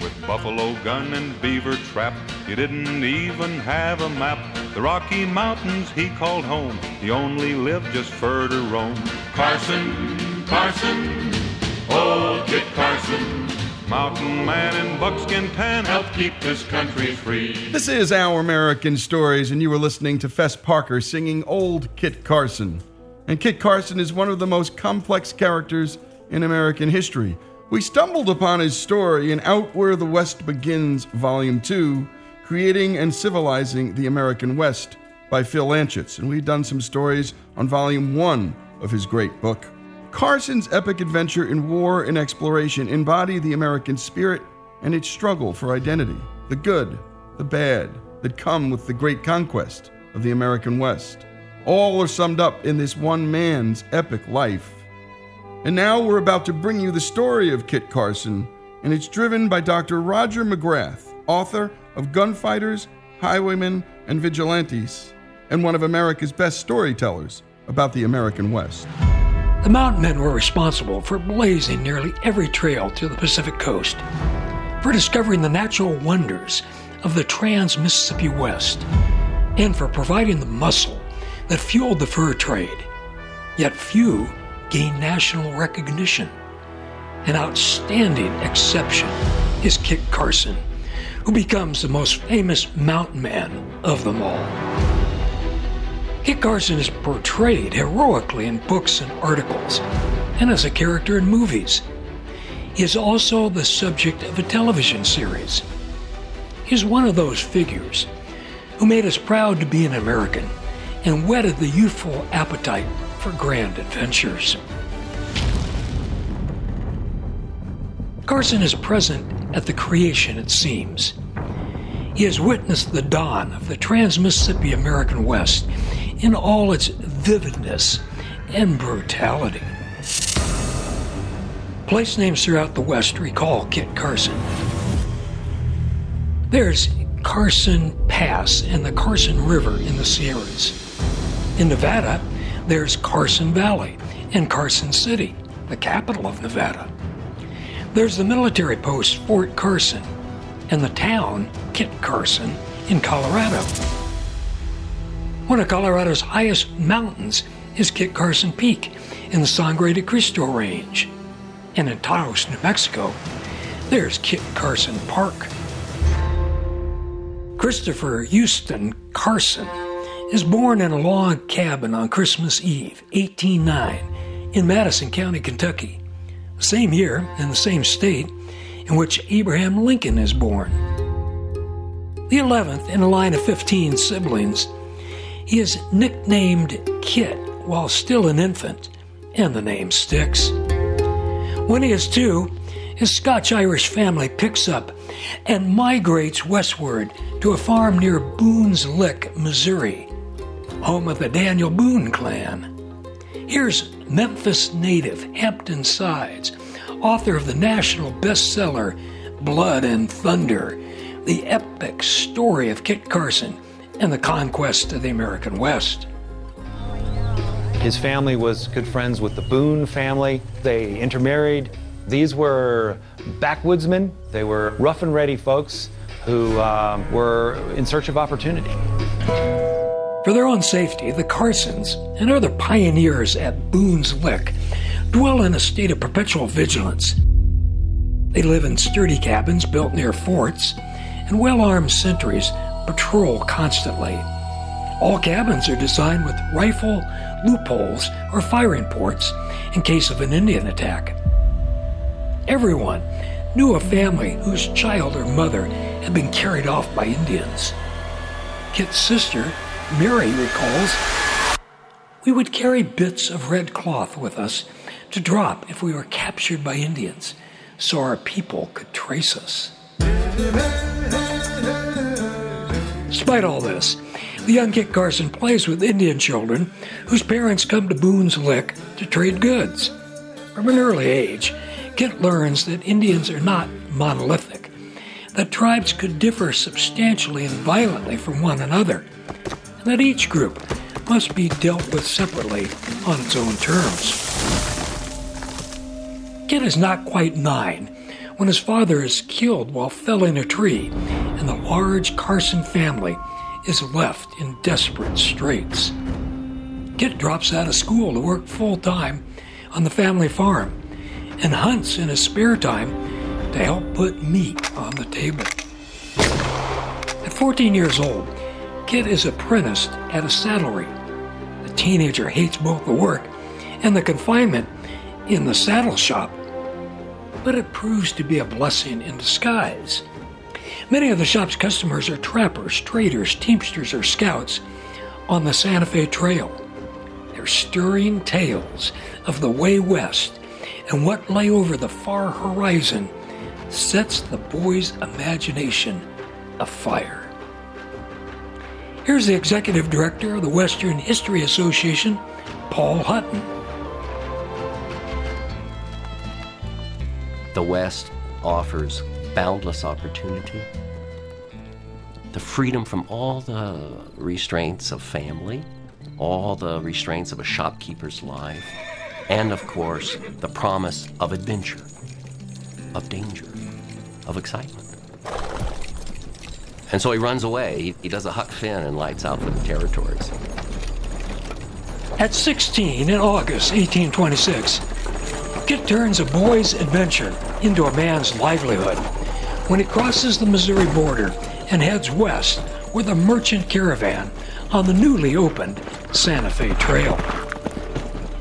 Speaker 8: With buffalo gun and beaver trap, he didn't even have a map. The Rocky Mountains he called home, he only lived just fur to roam. Carson, Carson, oh, old Kit Carson. Mountain man in buckskin tan helped keep this country free.
Speaker 1: This is Our American Stories, and you were listening to Fess Parker singing Old Kit Carson. And Kit Carson is one of the most complex characters in American history. We stumbled upon his story in Out Where the West Begins, Volume 2, Creating and Civilizing the American West by Phil Anschutz, and we've done some stories on Volume 1 of his great book. Carson's epic adventure in war and exploration embody the American spirit and its struggle for identity, the good, the bad, that come with the great conquest of the American West. All are summed up in this one man's epic life. And now we're about to bring you the story of Kit Carson, and it's driven by Dr. Roger McGrath, author of Gunfighters, Highwaymen, and Vigilantes, and one of America's best storytellers about the American West.
Speaker 9: The mountain men were responsible for blazing nearly every trail to the Pacific coast, for discovering the natural wonders of the trans Mississippi West, and for providing the muscle that fueled the fur trade. Yet few gained national recognition. An outstanding exception is Kit Carson, who becomes the most famous mountain man of them all. Kit Carson is portrayed heroically in books and articles, and as a character in movies. He is also the subject of a television series. He is one of those figures who made us proud to be an American and whetted the youthful appetite for grand adventures. Carson is present at the creation, it seems. He has witnessed the dawn of the trans Mississippi American West in all its vividness and brutality. Place names throughout the West recall Kit Carson. There's Carson Pass and the Carson River in the Sierras. In Nevada, there's Carson Valley and Carson City, the capital of Nevada. There's the military post Fort Carson and the town Kit Carson in Colorado. One of Colorado's highest mountains is Kit Carson Peak in the Sangre de Cristo Range. And in Taos, New Mexico, there's Kit Carson Park. Christopher Houston Carson is born in a log cabin on Christmas Eve, 1809, in Madison County, Kentucky, the same year in the same state in which Abraham Lincoln is born. The 11th in a line of 15 siblings, he is nicknamed Kit while still an infant, and the name sticks. When he is two, his Scotch Irish family picks up and migrates westward to a farm near Boone's Lick, Missouri, home of the Daniel Boone clan. Here's Memphis native Hampton Sides, author of the national bestseller Blood and Thunder, the epic story of Kit Carson and the conquest of the American West.
Speaker 10: His family was good friends with the Boone family. They intermarried. These were backwoodsmen. They were rough and ready folks who um, were in search of opportunity.
Speaker 9: For their own safety, the Carsons and other pioneers at Boone's Lick dwell in a state of perpetual vigilance. They live in sturdy cabins built near forts, and well armed sentries patrol constantly. All cabins are designed with rifle loopholes or firing ports in case of an Indian attack. Everyone knew a family whose child or mother had been carried off by Indians. Kit's sister, Mary, recalls we would carry bits of red cloth with us to drop if we were captured by Indians so our people could trace us. Despite all this, the young Kit Carson plays with Indian children whose parents come to Boone's Lick to trade goods. From an early age, Kit learns that Indians are not monolithic, that tribes could differ substantially and violently from one another, and that each group must be dealt with separately on its own terms. Kit is not quite nine when his father is killed while felling a tree, and the large Carson family is left in desperate straits. Kit drops out of school to work full time on the family farm and hunts in his spare time to help put meat on the table. At 14 years old, Kit is apprenticed at a saddlery. The teenager hates both the work and the confinement in the saddle shop, but it proves to be a blessing in disguise. Many of the shop's customers are trappers, traders, teamsters, or scouts on the Santa Fe Trail. Their stirring tales of the way west and what lay over the far horizon sets the boy's imagination afire. Here's the executive director of the Western History Association, Paul Hutton.
Speaker 11: The West offers boundless opportunity, the freedom from all the restraints of family, all the restraints of a shopkeeper's life, and of course, the promise of adventure, of danger, of excitement. And so he runs away. He, does a Huck Finn and lights out for the territories.
Speaker 9: At 16 in August 1826, Kit turns a boy's adventure into a man's livelihood when he crosses the Missouri border and heads west with a merchant caravan on the newly opened Santa Fe Trail.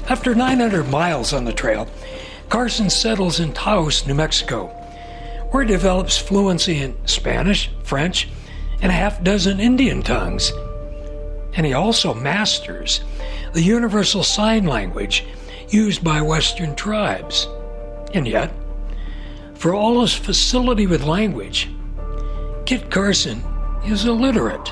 Speaker 9: After 900 miles on the trail, Carson settles in Taos, New Mexico, where he develops fluency in Spanish, French, and a half dozen Indian tongues. And he also masters the universal sign language used by Western tribes. And yet, for all his facility with language, Kit Carson is illiterate.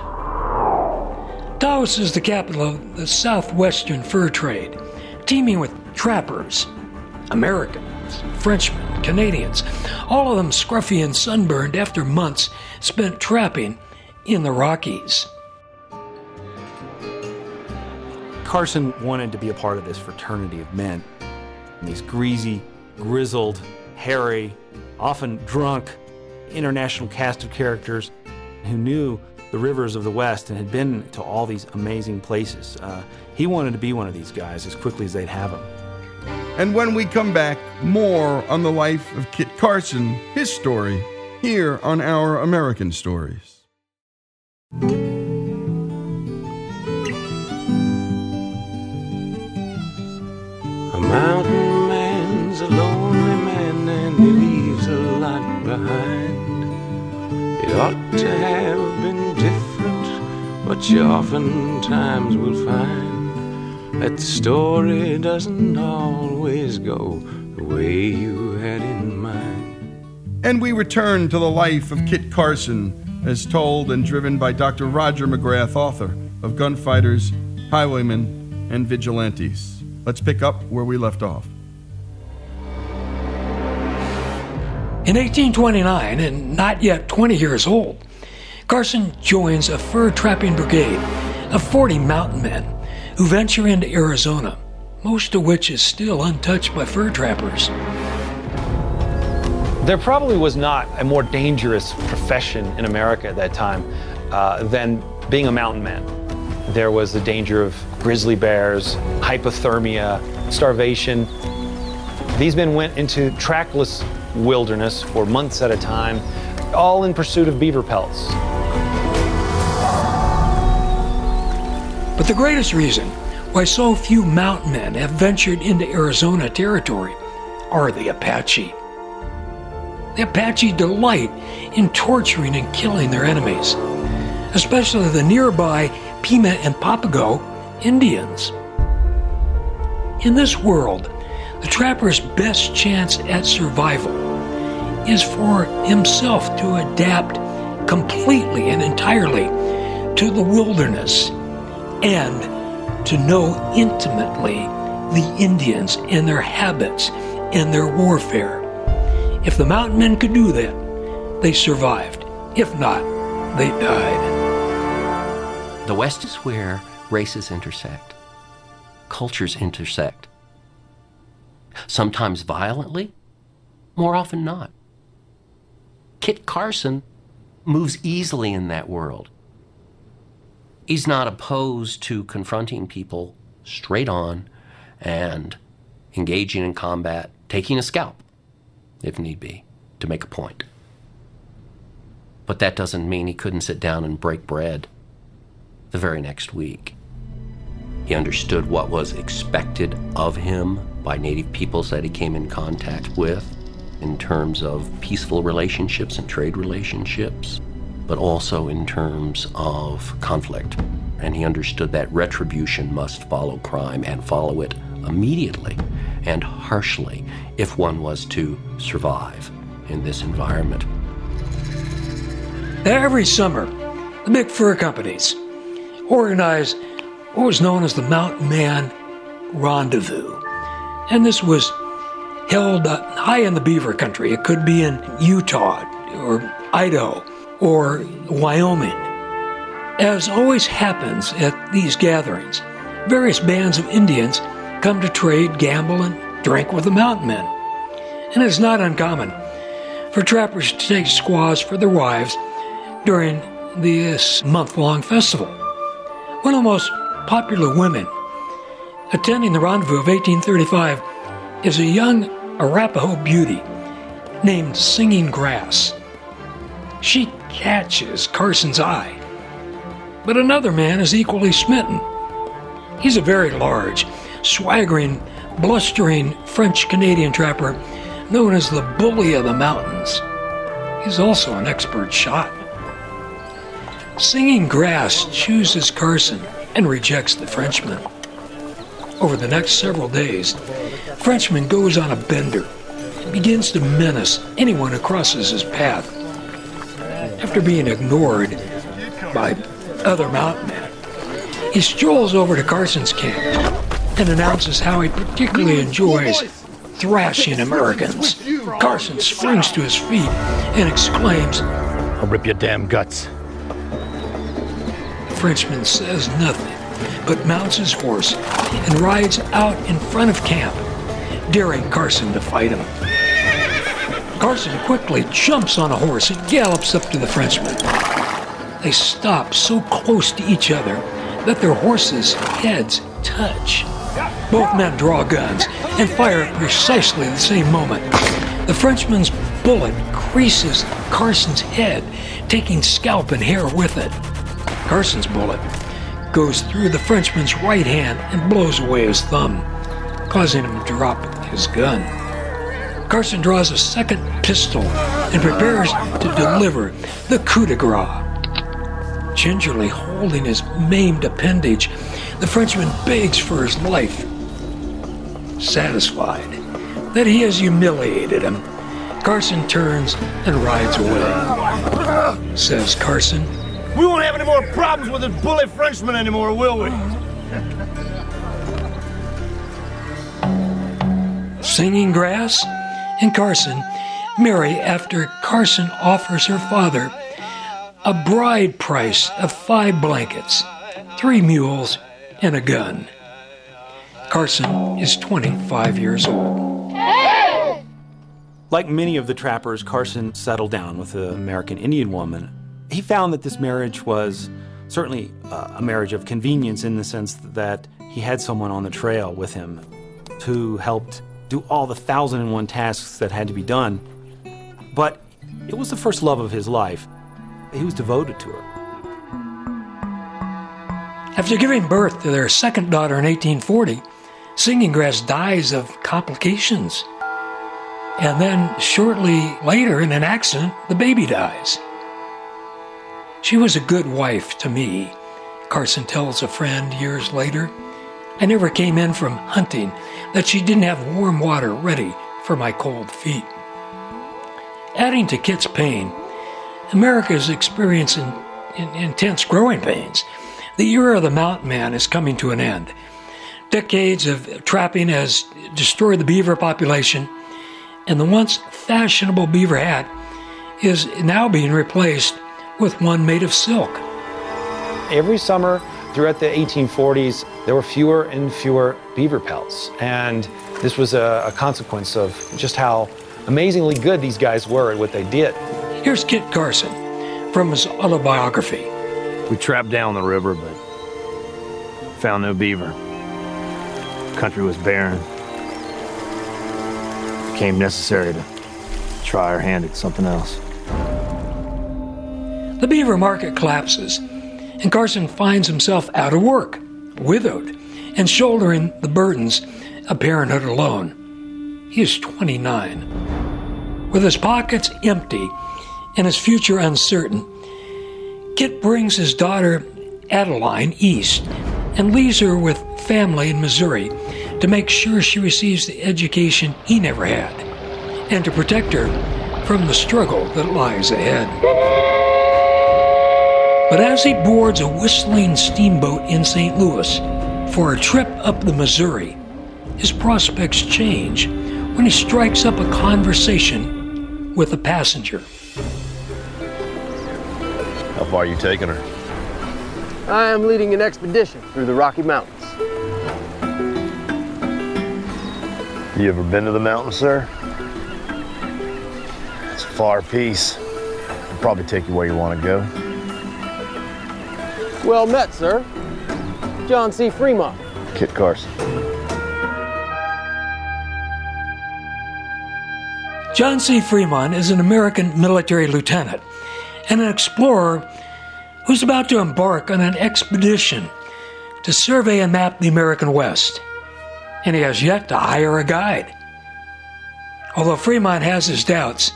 Speaker 9: Taos is the capital of the southwestern fur trade, teeming with trappers, Americans, Frenchmen, Canadians, all of them scruffy and sunburned after months spent trapping in the Rockies.
Speaker 12: Carson wanted to be a part of this fraternity of men. These greasy, grizzled, hairy, often drunk, international cast of characters who knew the rivers of the West and had been to all these amazing places. Uh, he wanted to be one of these guys as quickly as they'd have him.
Speaker 1: And when we come back, more on the life of Kit Carson, his story, here on Our American Stories.
Speaker 13: Ought to have been different, but you oftentimes will find that the story doesn't always go the way you had in mind.
Speaker 1: And we return to the life of Kit Carson, as told and driven by Dr. Roger McGrath, author of Gunfighters, Highwaymen, and Vigilantes. Let's pick up where we left off.
Speaker 9: In 1829, and not yet 20 years old, Carson joins a fur trapping brigade of 40 mountain men who venture into Arizona, most of which is still untouched by fur trappers.
Speaker 10: There probably was not a more dangerous profession in America at that time uh, than being a mountain man. There was the danger of grizzly bears, hypothermia, starvation. These men went into trackless wilderness for months at a time, all in pursuit of beaver pelts.
Speaker 9: But the greatest reason why so few mountain men have ventured into Arizona territory are the Apache. The Apache delight in torturing and killing their enemies, especially the nearby Pima and Papago Indians. In this world, the trapper's best chance at survival is for himself to adapt completely and entirely to the wilderness and to know intimately the Indians and their habits and their warfare. If the mountain men could do that, they survived. If not, they died.
Speaker 11: The West is where races intersect, cultures intersect. Sometimes violently, more often not. Kit Carson moves easily in that world. He's not opposed to confronting people straight on and engaging in combat, taking a scalp, if need be, to make a point. But that doesn't mean he couldn't sit down and break bread the very next week. He understood what was expected of him by native peoples that he came in contact with in terms of peaceful relationships and trade relationships, but also in terms of conflict. And he understood that retribution must follow crime and follow it immediately and harshly if one was to survive in this environment.
Speaker 9: Every summer, the big fur companies organize what was known as the Mountain Man Rendezvous. And this was held high in the beaver country. It could be in Utah or Idaho or Wyoming. As always happens at these gatherings, various bands of Indians come to trade, gamble, and drink with the mountain men. And it's not uncommon for trappers to take squaws for their wives during this month long festival. One of the most popular women attending the rendezvous of 1835 is a young Arapaho beauty named Singing Grass. She catches Carson's eye. But another man is equally smitten. He's a very large, swaggering, blustering French Canadian trapper known as the Bully of the Mountains. He's also an expert shot. Singing Grass chooses Carson and rejects the Frenchman. Over the next several days, Frenchman goes on a bender and begins to menace anyone who crosses his path. After being ignored by other mountain men, he strolls over to Carson's camp and announces how he particularly enjoys thrashing Americans. Carson springs to his feet and exclaims,
Speaker 14: I'll rip your damn guts.
Speaker 9: The Frenchman says nothing, but mounts his horse and rides out in front of camp, daring Carson to fight him. Carson quickly jumps on a horse and gallops up to the Frenchman. They stop so close to each other that their horses' heads touch. Both men draw guns and fire at precisely the same moment. The Frenchman's bullet creases Carson's head, taking scalp and hair with it. Carson's bullet goes through the Frenchman's right hand and blows away his thumb, causing him to drop his gun. Carson draws a second pistol and prepares to deliver the coup de grace. Gingerly holding his maimed appendage, the Frenchman begs for his life. Satisfied that he has humiliated him, Carson turns and rides away. Says Carson,
Speaker 14: We won't have any more problems with this bully Frenchman anymore, will we?
Speaker 9: Singing Grass and Carson marry after Carson offers her father a bride price of five blankets, three mules, and a gun. Carson is 25 years old.
Speaker 12: Like many of the trappers, Carson settled down with an American Indian woman. He found that this marriage was certainly uh, a marriage of convenience in the sense that he had someone on the trail with him who helped do all the thousand and one tasks that had to be done. But it was the first love of his life. He was devoted to her.
Speaker 9: After giving birth to their second daughter in 1840, Singing Grass dies of complications. And then, shortly later, in an accident, the baby dies. She was a good wife to me, Carson tells a friend years later. I never came in from hunting that she didn't have warm water ready for my cold feet. Adding to Kit's pain, America is experiencing in, intense growing pains. The era of the mountain man is coming to an end. Decades of trapping has destroyed the beaver population, and the once fashionable beaver hat is now being replaced with one made of silk.
Speaker 12: Every summer throughout the 1840s, there were fewer and fewer beaver pelts, and this was a, a consequence of just how amazingly good these guys were at what they did.
Speaker 9: Here's Kit Carson from his autobiography.
Speaker 15: We trapped down the river, but found no beaver. The country was barren. It became necessary to try our hand at something else.
Speaker 9: The beaver market collapses, and Carson finds himself out of work, widowed, and shouldering the burdens of parenthood alone. He is 29. With his pockets empty and his future uncertain, Kit brings his daughter Adeline east and leaves her with family in Missouri to make sure she receives the education he never had and to protect her from the struggle that lies ahead. But as he boards a whistling steamboat in St. Louis for a trip up the Missouri, his prospects change when he strikes up a conversation with a passenger.
Speaker 15: How far are you taking her?
Speaker 16: I am leading an expedition through the Rocky Mountains.
Speaker 15: You ever been to the mountains, sir? It's a far piece. It'll probably take you where you want to go.
Speaker 16: Well met, sir. John C. Fremont.
Speaker 15: Kit Carson.
Speaker 9: John C. Fremont is an American military lieutenant and an explorer who's about to embark on an expedition to survey and map the American West. And he has yet to hire a guide. Although Fremont has his doubts,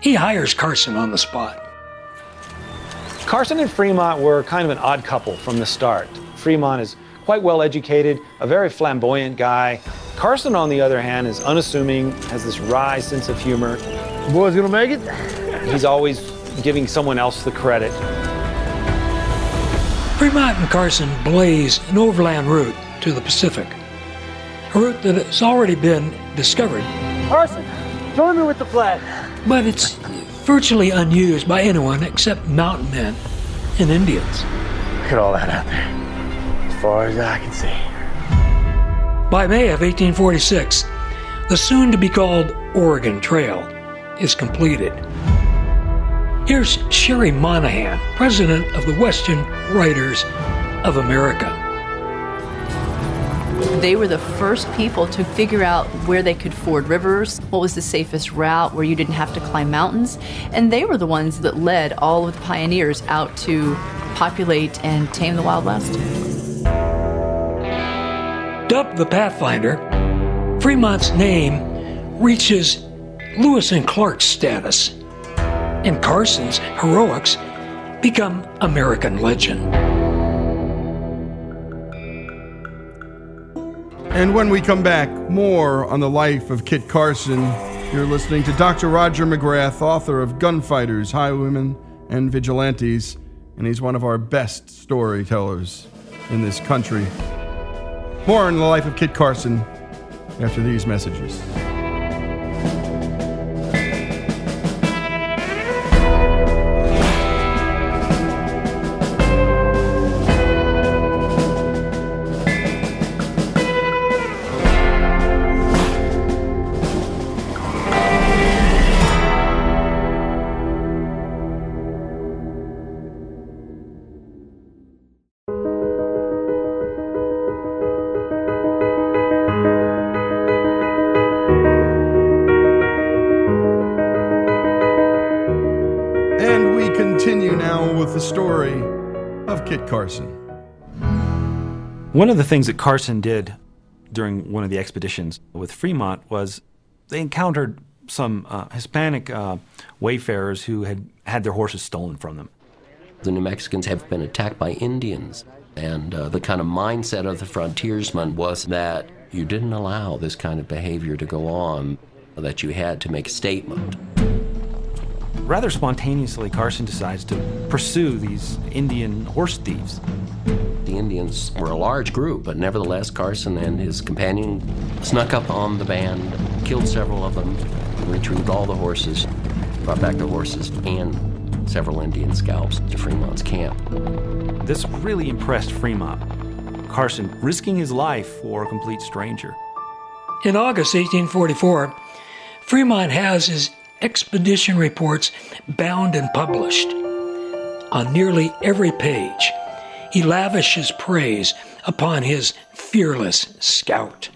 Speaker 9: he hires Carson on the spot.
Speaker 12: Carson and Fremont were kind of an odd couple from the start. Fremont is quite well educated, a very flamboyant guy. Carson, on the other hand, is unassuming, has this wry sense of humor.
Speaker 16: Boy's gonna make it?
Speaker 12: He's always giving someone else the credit.
Speaker 9: Fremont and Carson blaze an overland route to the Pacific, a route that has already been discovered,
Speaker 16: Carson, join me with the flag.
Speaker 9: but it's virtually unused by anyone except mountain men and Indians.
Speaker 15: Look at all that out there. As far as I can see.
Speaker 9: By May of 1846, the soon to be called Oregon Trail is completed. Here's Sherry Monahan, president of the Western Writers of America.
Speaker 17: They were the first people to figure out where they could ford rivers, what was the safest route where you didn't have to climb mountains, and they were the ones that led all of the pioneers out to populate and tame the Wild West.
Speaker 9: Dubbed the Pathfinder, Fremont's name reaches Lewis and Clark's status, and Carson's heroics become American legend.
Speaker 1: And when we come back, more on the life of Kit Carson. You're listening to Dr. Roger McGrath, author of Gunfighters, Highwaymen, and Vigilantes, and he's one of our best storytellers in this country. More on the life of Kit Carson after these messages.
Speaker 12: One of the things that Carson did during one of the expeditions with Fremont was they encountered some uh, Hispanic uh, wayfarers who had had their horses stolen from them.
Speaker 11: The New Mexicans have been attacked by Indians, and uh, the kind of mindset of the frontiersmen was that you didn't allow this kind of behavior to go on, that you had to make a statement.
Speaker 12: Rather spontaneously, Carson decides to pursue these Indian horse thieves.
Speaker 11: The Indians were a large group, but nevertheless, Carson and his companion snuck up on the band, killed several of them, retrieved all the horses, brought back the horses, and several Indian scalps to Fremont's camp.
Speaker 12: This really impressed Fremont. Carson risking his life for a complete stranger.
Speaker 9: In August 1844, Fremont has his expedition reports bound and published. On nearly every page, he lavishes praise upon his fearless scout.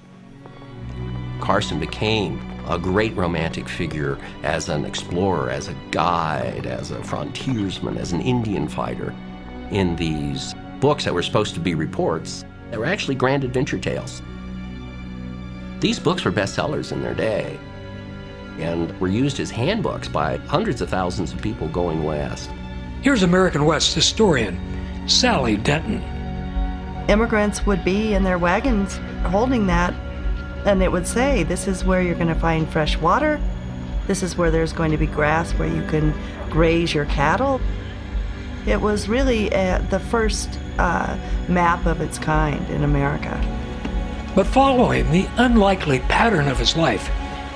Speaker 11: Carson became a great romantic figure as an explorer, as a guide, as a frontiersman, as an Indian fighter in these books that were supposed to be reports that were actually grand adventure tales. These books were bestsellers in their day and were used as handbooks by hundreds of thousands of people going west.
Speaker 9: Here's American West historian Sally Denton.
Speaker 18: Immigrants would be in their wagons holding that, and it would say, This is where you're going to find fresh water. This is where there's going to be grass where you can graze your cattle. It was really uh, the first uh, map of its kind in America.
Speaker 9: But following the unlikely pattern of his life,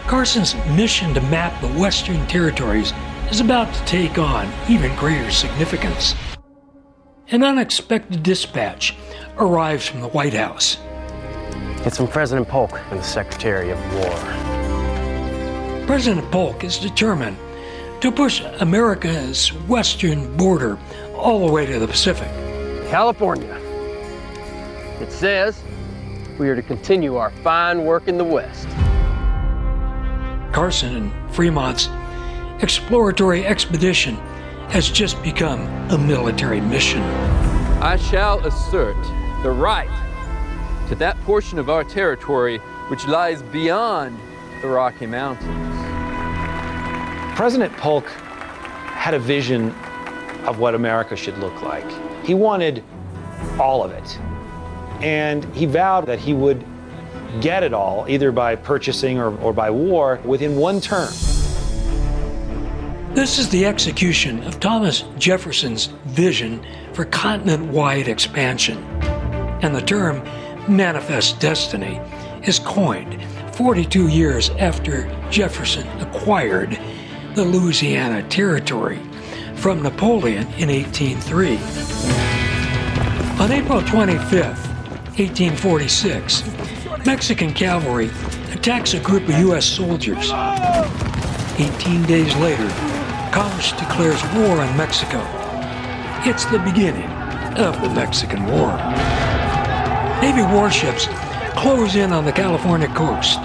Speaker 9: Carson's mission to map the Western territories is about to take on even greater significance. An unexpected dispatch arrives from the White House.
Speaker 16: It's from President Polk and the Secretary of War.
Speaker 9: President Polk is determined to push America's western border all the way to the Pacific.
Speaker 16: California. It says we are to continue our fine work in the West.
Speaker 9: Carson and Fremont's exploratory expedition has just become a military mission.
Speaker 19: I shall assert the right to that portion of our territory which lies beyond the Rocky Mountains.
Speaker 12: President Polk had a vision of what America should look like. He wanted all of it. And he vowed that he would get it all, either by purchasing or, or by war, within one term.
Speaker 9: This is the execution of Thomas Jefferson's vision for continent wide expansion. And the term manifest destiny is coined 42 years after Jefferson acquired the Louisiana Territory from Napoleon in 1803. On April 25, 1846, Mexican cavalry attacks a group of U.S. soldiers. 18 days later, Congress declares war on Mexico. It's the beginning of the Mexican War. Navy warships close in on the California coast,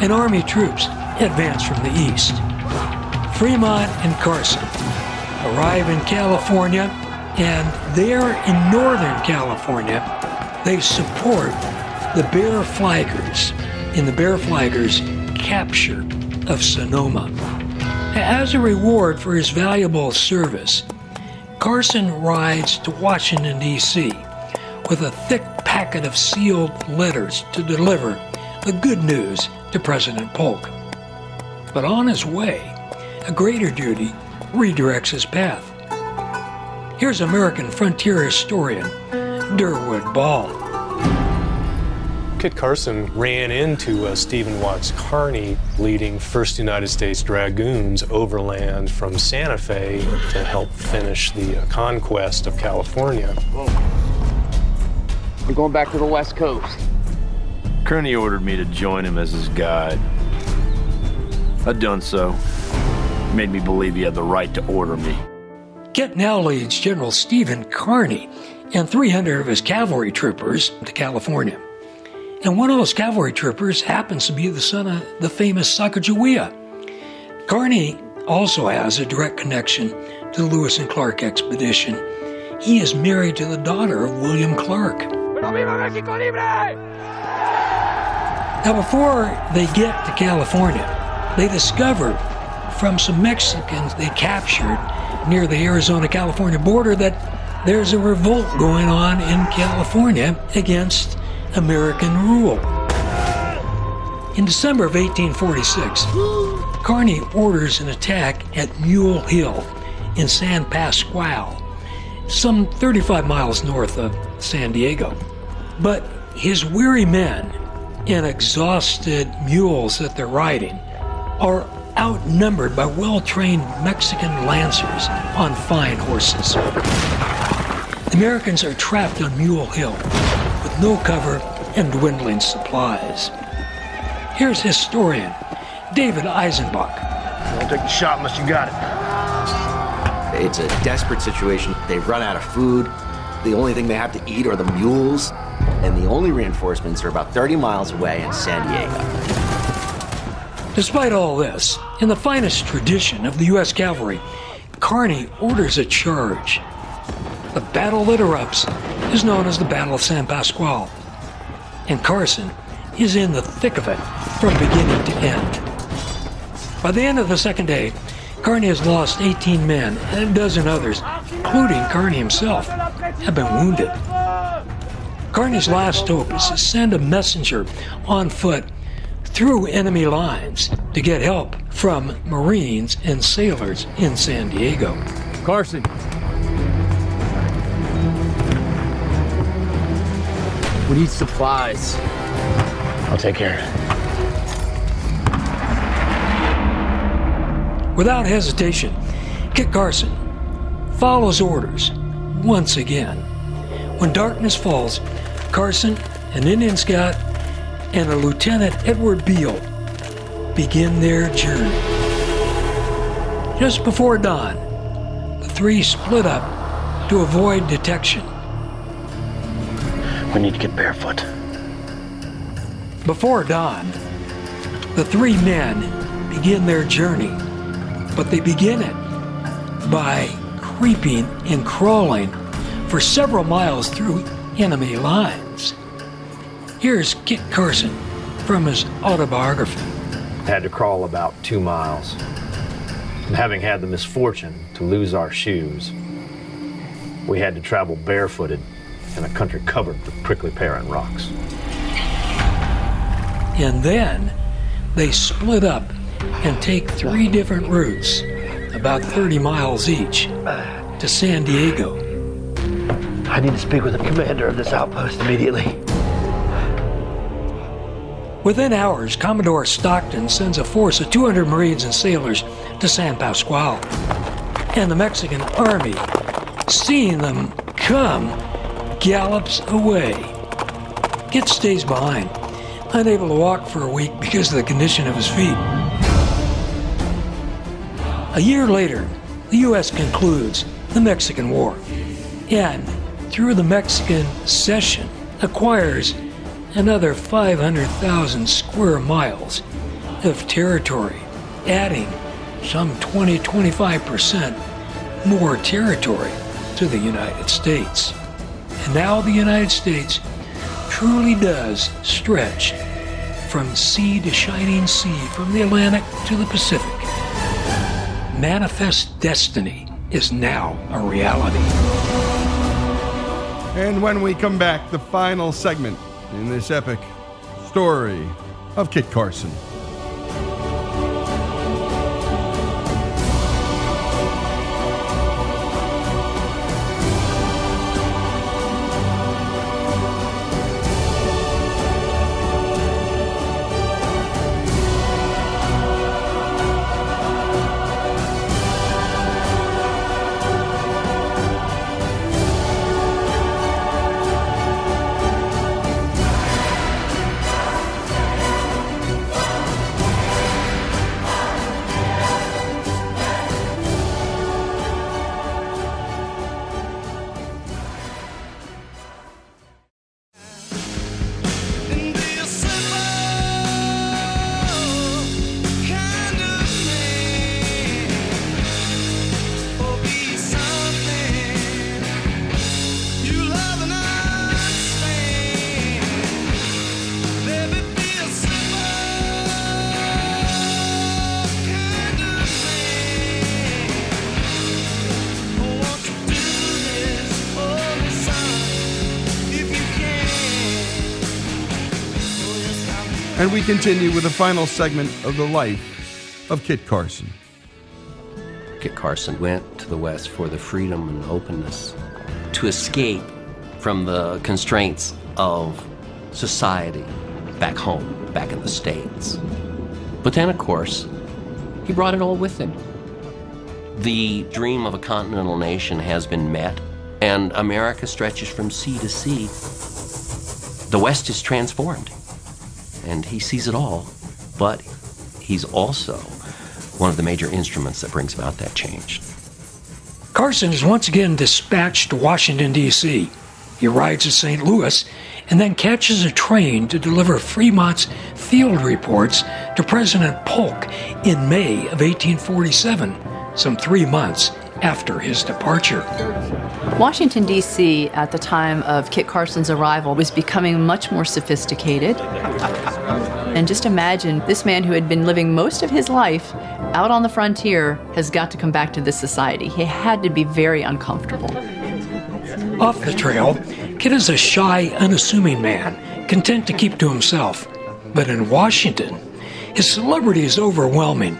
Speaker 9: and Army troops advance from the east. Fremont and Carson arrive in California, and there in Northern California, they support the Bear Flaggers in the Bear Flaggers' capture of Sonoma. As a reward for his valuable service, Carson rides to Washington, D.C. with a thick packet of sealed letters to deliver the good news to President Polk. But on his way, a greater duty redirects his path. Here's American frontier historian Durwood Ball.
Speaker 20: Kit Carson ran into uh, Stephen Watts Kearny leading 1st United States Dragoons overland from Santa Fe to help finish the uh, conquest of California.
Speaker 16: We're going back to the West Coast.
Speaker 21: Kearny ordered me to join him as his guide. I'd done so. Made me believe he had the right to order me.
Speaker 9: Kit now leads General Stephen Kearny and 300 of his cavalry troopers to California. And one of those cavalry troopers happens to be the son of the famous Sacagawea. Kearny also has a direct connection to the Lewis and Clark expedition. He is married to the daughter of William Clark. Pero viva Mexico Libre! Now, before they get to California, they discover from some Mexicans they captured near the Arizona California border that there's a revolt going on in California against American rule. In December of 1846, Kearny orders an attack at Mule Hill in San Pasqual, some 35 miles north of San Diego. But his weary men and exhausted mules that they're riding are outnumbered by well trained Mexican lancers on fine horses. The Americans are trapped on Mule Hill with no cover and dwindling supplies. Here's historian David Eisenbach.
Speaker 14: Don't take the shot unless you got it.
Speaker 22: It's a desperate situation. They've run out of food. The only thing they have to eat are the mules, and the only reinforcements are about 30 miles away in San Diego.
Speaker 9: Despite all this, in the finest tradition of the U.S. cavalry, Kearny orders a charge. The battle that erupts is known as the Battle of San Pasqual, and Carson is in the thick of it from beginning to end. By the end of the second day, Kearny has lost 18 men, and a dozen others, including Kearny himself, have been wounded. Kearny's last hope is to send a messenger on foot through enemy lines to get help from Marines and sailors in San Diego.
Speaker 15: Carson. We need supplies. I'll take care of
Speaker 9: it. Without hesitation, Kit Carson follows orders once again. When darkness falls, Carson, an Indian scout, and a Lieutenant Edward Beale begin their journey. Just before dawn, the three split up to avoid detection.
Speaker 15: We need to get barefoot.
Speaker 9: Before dawn, the three men begin their journey, but they begin it by creeping and crawling for several miles through enemy lines. Here's Kit Carson from his autobiography.
Speaker 15: Had to crawl about two miles. And having had the misfortune to lose our shoes, we had to travel barefooted in a country covered with prickly pear and rocks.
Speaker 9: And then they split up and take three different routes, about 30 miles each, to San Diego.
Speaker 15: I need to speak with the commander of this outpost immediately.
Speaker 9: Within hours, Commodore Stockton sends a force of 200 Marines and sailors to San Pasqual. And the Mexican army, seeing them come, gallops away. Kit stays behind, unable to walk for a week because of the condition of his feet. A year later, the U.S. concludes the Mexican War and, through the Mexican cession, acquires another 500,000 square miles of territory, adding some 20 25% more territory to the United States. Now the United States truly does stretch from sea to shining sea, from the Atlantic to the Pacific. Manifest destiny is now a reality.
Speaker 1: And when we come back, the final segment in this epic story of Kit Carson. Continue with the final segment of the life of Kit Carson.
Speaker 11: Kit Carson went to the West for the freedom and openness to escape from the constraints of society back home, back in the States. But then, of course, he brought it all with him. The dream of a continental nation has been met, and America stretches from sea to sea. The West is transformed, and he sees it all, but he's also one of the major instruments that brings about that change.
Speaker 9: Carson is once again dispatched to Washington, D.C. He arrives at St. Louis and then catches a train to deliver Fremont's field reports to President Polk in May of 1847, some three months after his departure.
Speaker 17: Washington, D.C., at the time of Kit Carson's arrival, was becoming much more sophisticated. And just imagine this man who had been living most of his life out on the frontier has got to come back to this society. He had to be very uncomfortable.
Speaker 9: Off the trail, Kit is a shy, unassuming man, content to keep to himself. But in Washington, his celebrity is overwhelming,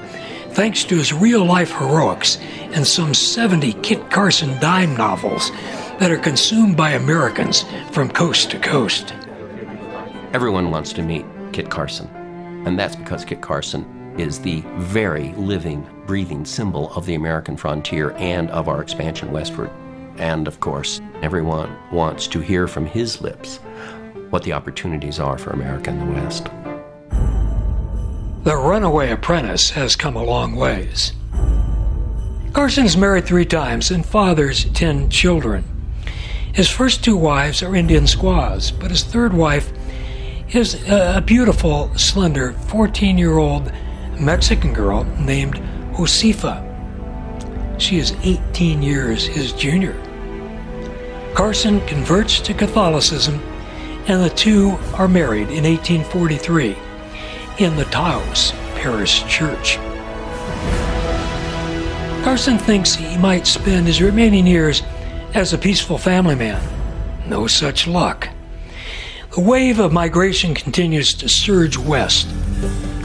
Speaker 9: thanks to his real life heroics and some 70 Kit Carson dime novels that are consumed by Americans from coast to coast.
Speaker 11: Everyone wants to meet Kit Carson, and that's because Kit Carson is the very living, breathing symbol of the American frontier and of our expansion westward. And of course, everyone wants to hear from his lips what the opportunities are for America in the West.
Speaker 9: The runaway apprentice has come a long ways. Carson's married three times and fathers ten children. His first two wives are Indian squaws, but his third wife is a beautiful, slender 14 year old Mexican girl named Josefa. She is 18 years his junior. Carson converts to Catholicism, and the two are married in 1843 in the Taos Parish Church. Carson thinks he might spend his remaining years as a peaceful family man. No such luck. The wave of migration continues to surge west.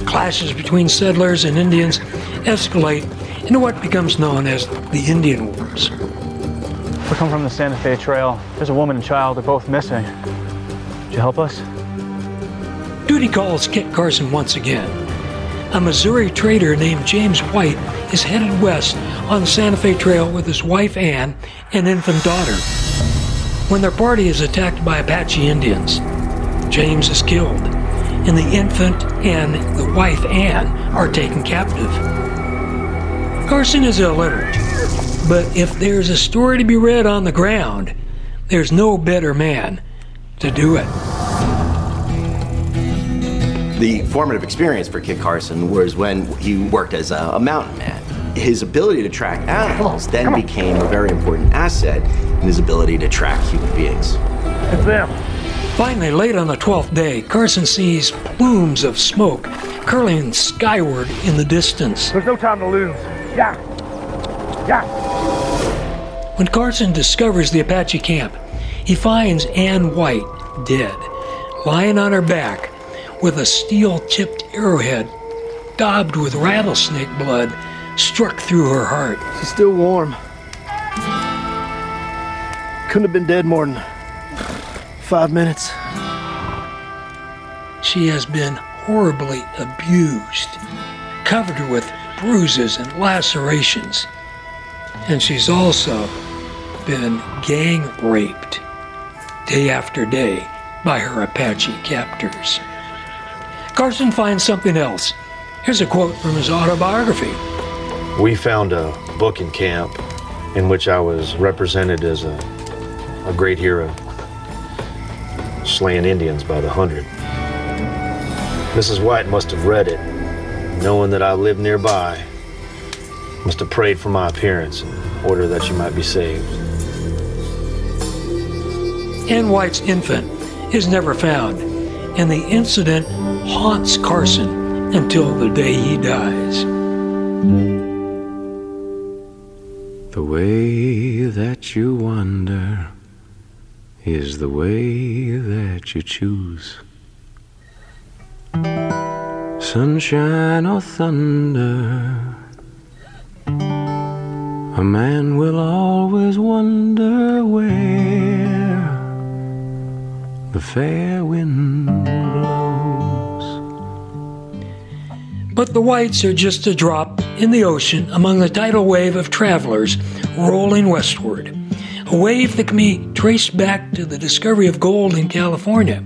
Speaker 9: Clashes between settlers and Indians escalate into what becomes known as the Indian Wars.
Speaker 23: We come from the Santa Fe Trail. There's a woman and child. They're both missing. Could you help us?
Speaker 9: Duty calls Kit Carson once again. A Missouri trader named James White is headed west on the Santa Fe Trail with his wife Ann and infant daughter. When their party is attacked by Apache Indians, James is killed, and the infant and the wife Ann are taken captive. Carson is illiterate, but if there's a story to be read on the ground, there's no better man to do it.
Speaker 22: The formative experience for Kit Carson was when he worked as a, a mountain man. His ability to track animals then became a very important asset in his ability to track human beings.
Speaker 9: It's them. Finally, late on the 12th day, Carson sees plumes of smoke curling skyward in the distance.
Speaker 14: There's no time to lose. Yeah. Yeah.
Speaker 9: When Carson discovers the Apache camp, he finds Ann White dead, lying on her back with a steel tipped arrowhead daubed with rattlesnake blood struck through her heart.
Speaker 14: She's still warm. Couldn't have been dead more than five minutes.
Speaker 9: She has been horribly abused, covered with bruises and lacerations. And she's also been gang raped day after day by her Apache captors. Carson finds something else. Here's a quote from his autobiography.
Speaker 15: We found a book in camp in which I was represented as a, a great hero, slaying Indians by the hundred. Mrs. White must have read it, knowing that I lived nearby, must have prayed for my appearance in order that she might be saved.
Speaker 9: Ann White's infant is never found, and the incident haunts Carson until the day he dies.
Speaker 13: The way that you wander is the way that you choose. sunshine or thunder, a man will always wonder where the fair wind blows.
Speaker 9: But the whites are just a drop in the ocean among the tidal wave of travelers rolling westward. A wave that can be traced back to the discovery of gold in California,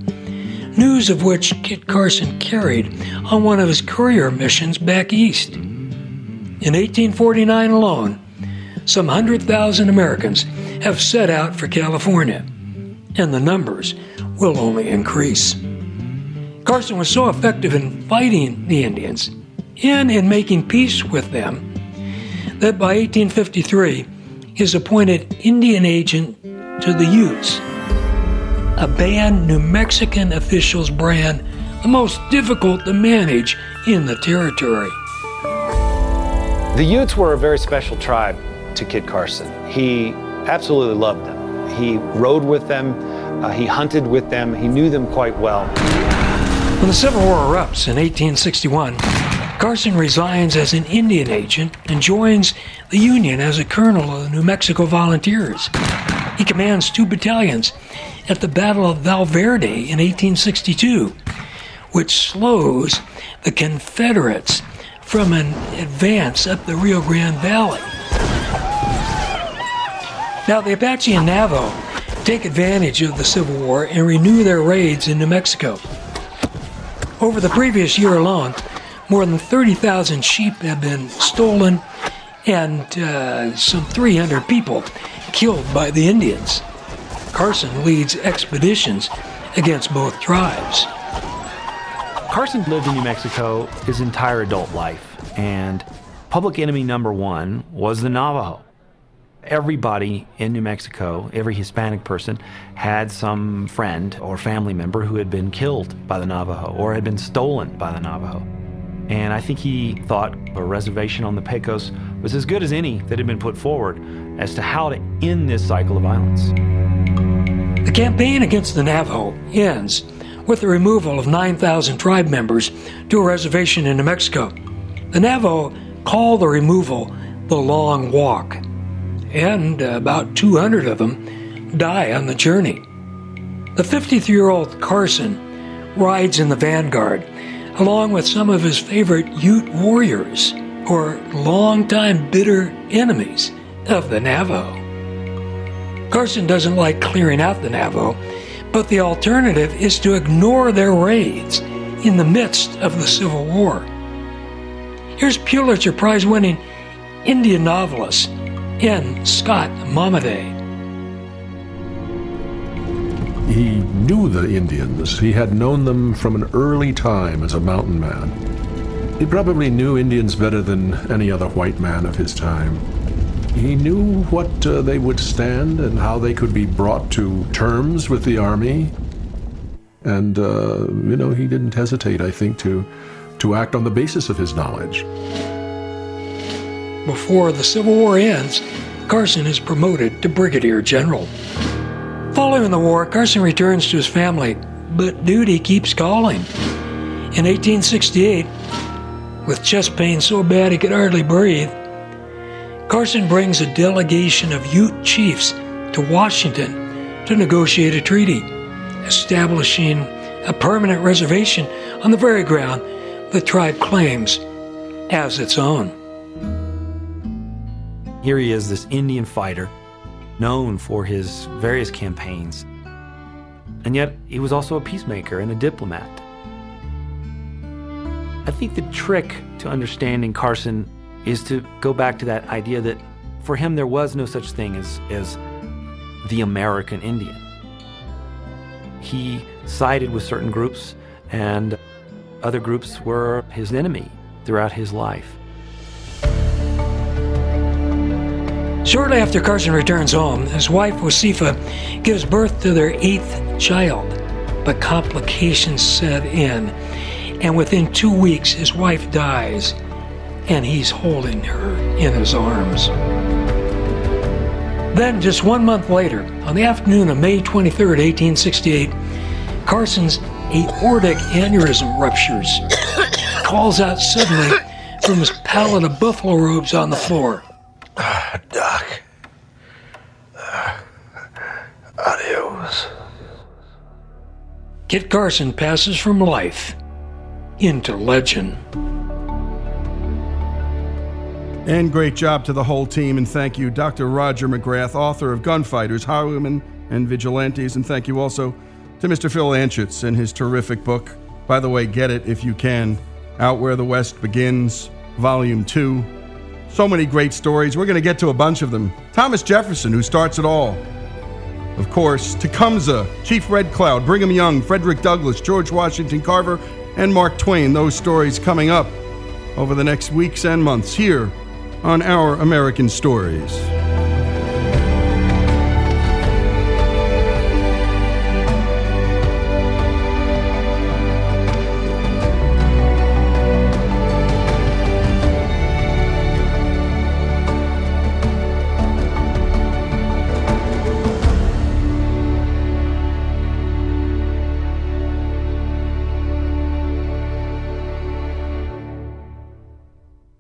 Speaker 9: news of which Kit Carson carried on one of his courier missions back east. In 1849 alone, some 100,000 Americans have set out for California, and the numbers will only increase. Carson was so effective in fighting the Indians and in making peace with them that by 1853 he is appointed Indian agent to the Utes, a band New Mexican officials brand the most difficult to manage in the territory.
Speaker 10: The Utes were a very special tribe to Kit Carson. He absolutely loved them. He rode with them, uh, he hunted with them, he knew them quite well.
Speaker 9: When the Civil War erupts in 1861, Carson resigns as an Indian agent and joins the Union as a colonel of the New Mexico Volunteers. He commands two battalions at the Battle of Val Verde in 1862, which slows the Confederates from an advance up the Rio Grande Valley. Now, the Apache and Navajo take advantage of the Civil War and renew their raids in New Mexico. Over the previous year alone, more than 30,000 sheep have been stolen and uh, some 300 people killed by the Indians. Carson leads expeditions against both tribes.
Speaker 12: Carson lived in New Mexico his entire adult life, and public enemy number one was the Navajo. Everybody in New Mexico, every Hispanic person, had some friend or family member who had been killed by the Navajo or had been stolen by the Navajo. And I think he thought a reservation on the Pecos was as good as any that had been put forward as to how to end this cycle of violence.
Speaker 9: The campaign against the Navajo ends with the removal of 9,000 tribe members to a reservation in New Mexico. The Navajo call the removal the Long Walk, and about 200 of them die on the journey. The 53 year old Carson rides in the vanguard along with some of his favorite Ute warriors, or longtime bitter enemies of the Navajo. Carson doesn't like clearing out the Navajo, but the alternative is to ignore their raids in the midst of the Civil War. Here's Pulitzer Prize winning Indian novelist N. Scott Momaday.
Speaker 24: He knew the Indians. He had known them from an early time as a mountain man. He probably knew Indians better than any other white man of his time. He knew what uh, they would stand and how they could be brought to terms with the army. And, uh, you know, he didn't hesitate, I think, to, to act on the basis of his knowledge.
Speaker 9: Before the Civil War ends, Carson is promoted to brigadier general. Following the war, Carson returns to his family, but duty keeps calling. In 1868, with chest pain so bad he could hardly breathe, Carson brings a delegation of Ute chiefs to Washington to negotiate a treaty, establishing a permanent reservation on the very ground the tribe claims as its own.
Speaker 12: Here he is, this Indian fighter, known for his various campaigns. And yet, he was also a peacemaker and a diplomat. I think the trick to understanding Carson is to go back to that idea that for him there was no such thing as, as the American Indian. He sided with certain groups, and other groups were his enemy throughout his life.
Speaker 9: Shortly after Carson returns home, his wife Josefa gives birth to their eighth child, but complications set in, and within two weeks his wife dies, and he's holding her in his arms. Then, just one month later, on the afternoon of May 23, 1868, Carson's aortic aneurysm ruptures, calls out suddenly from his pallet of buffalo robes on the floor.
Speaker 13: Doc. Adios.
Speaker 9: Kit Carson passes from life into legend.
Speaker 1: And great job to the whole team, and thank you, Dr. Roger McGrath, author of Gunfighters, Highwaymen, and Vigilantes, and thank you also to Mr. Phil Anschutz and his terrific book. By the way, get it if you can. Out Where the West Begins, Volume 2. So many great stories. We're going to get to a bunch of them. Thomas Jefferson, who starts it all. Of course, Tecumseh, Chief Red Cloud, Brigham Young, Frederick Douglass, George Washington Carver, and Mark Twain. Those stories coming up over the next weeks and months here on Our American Stories.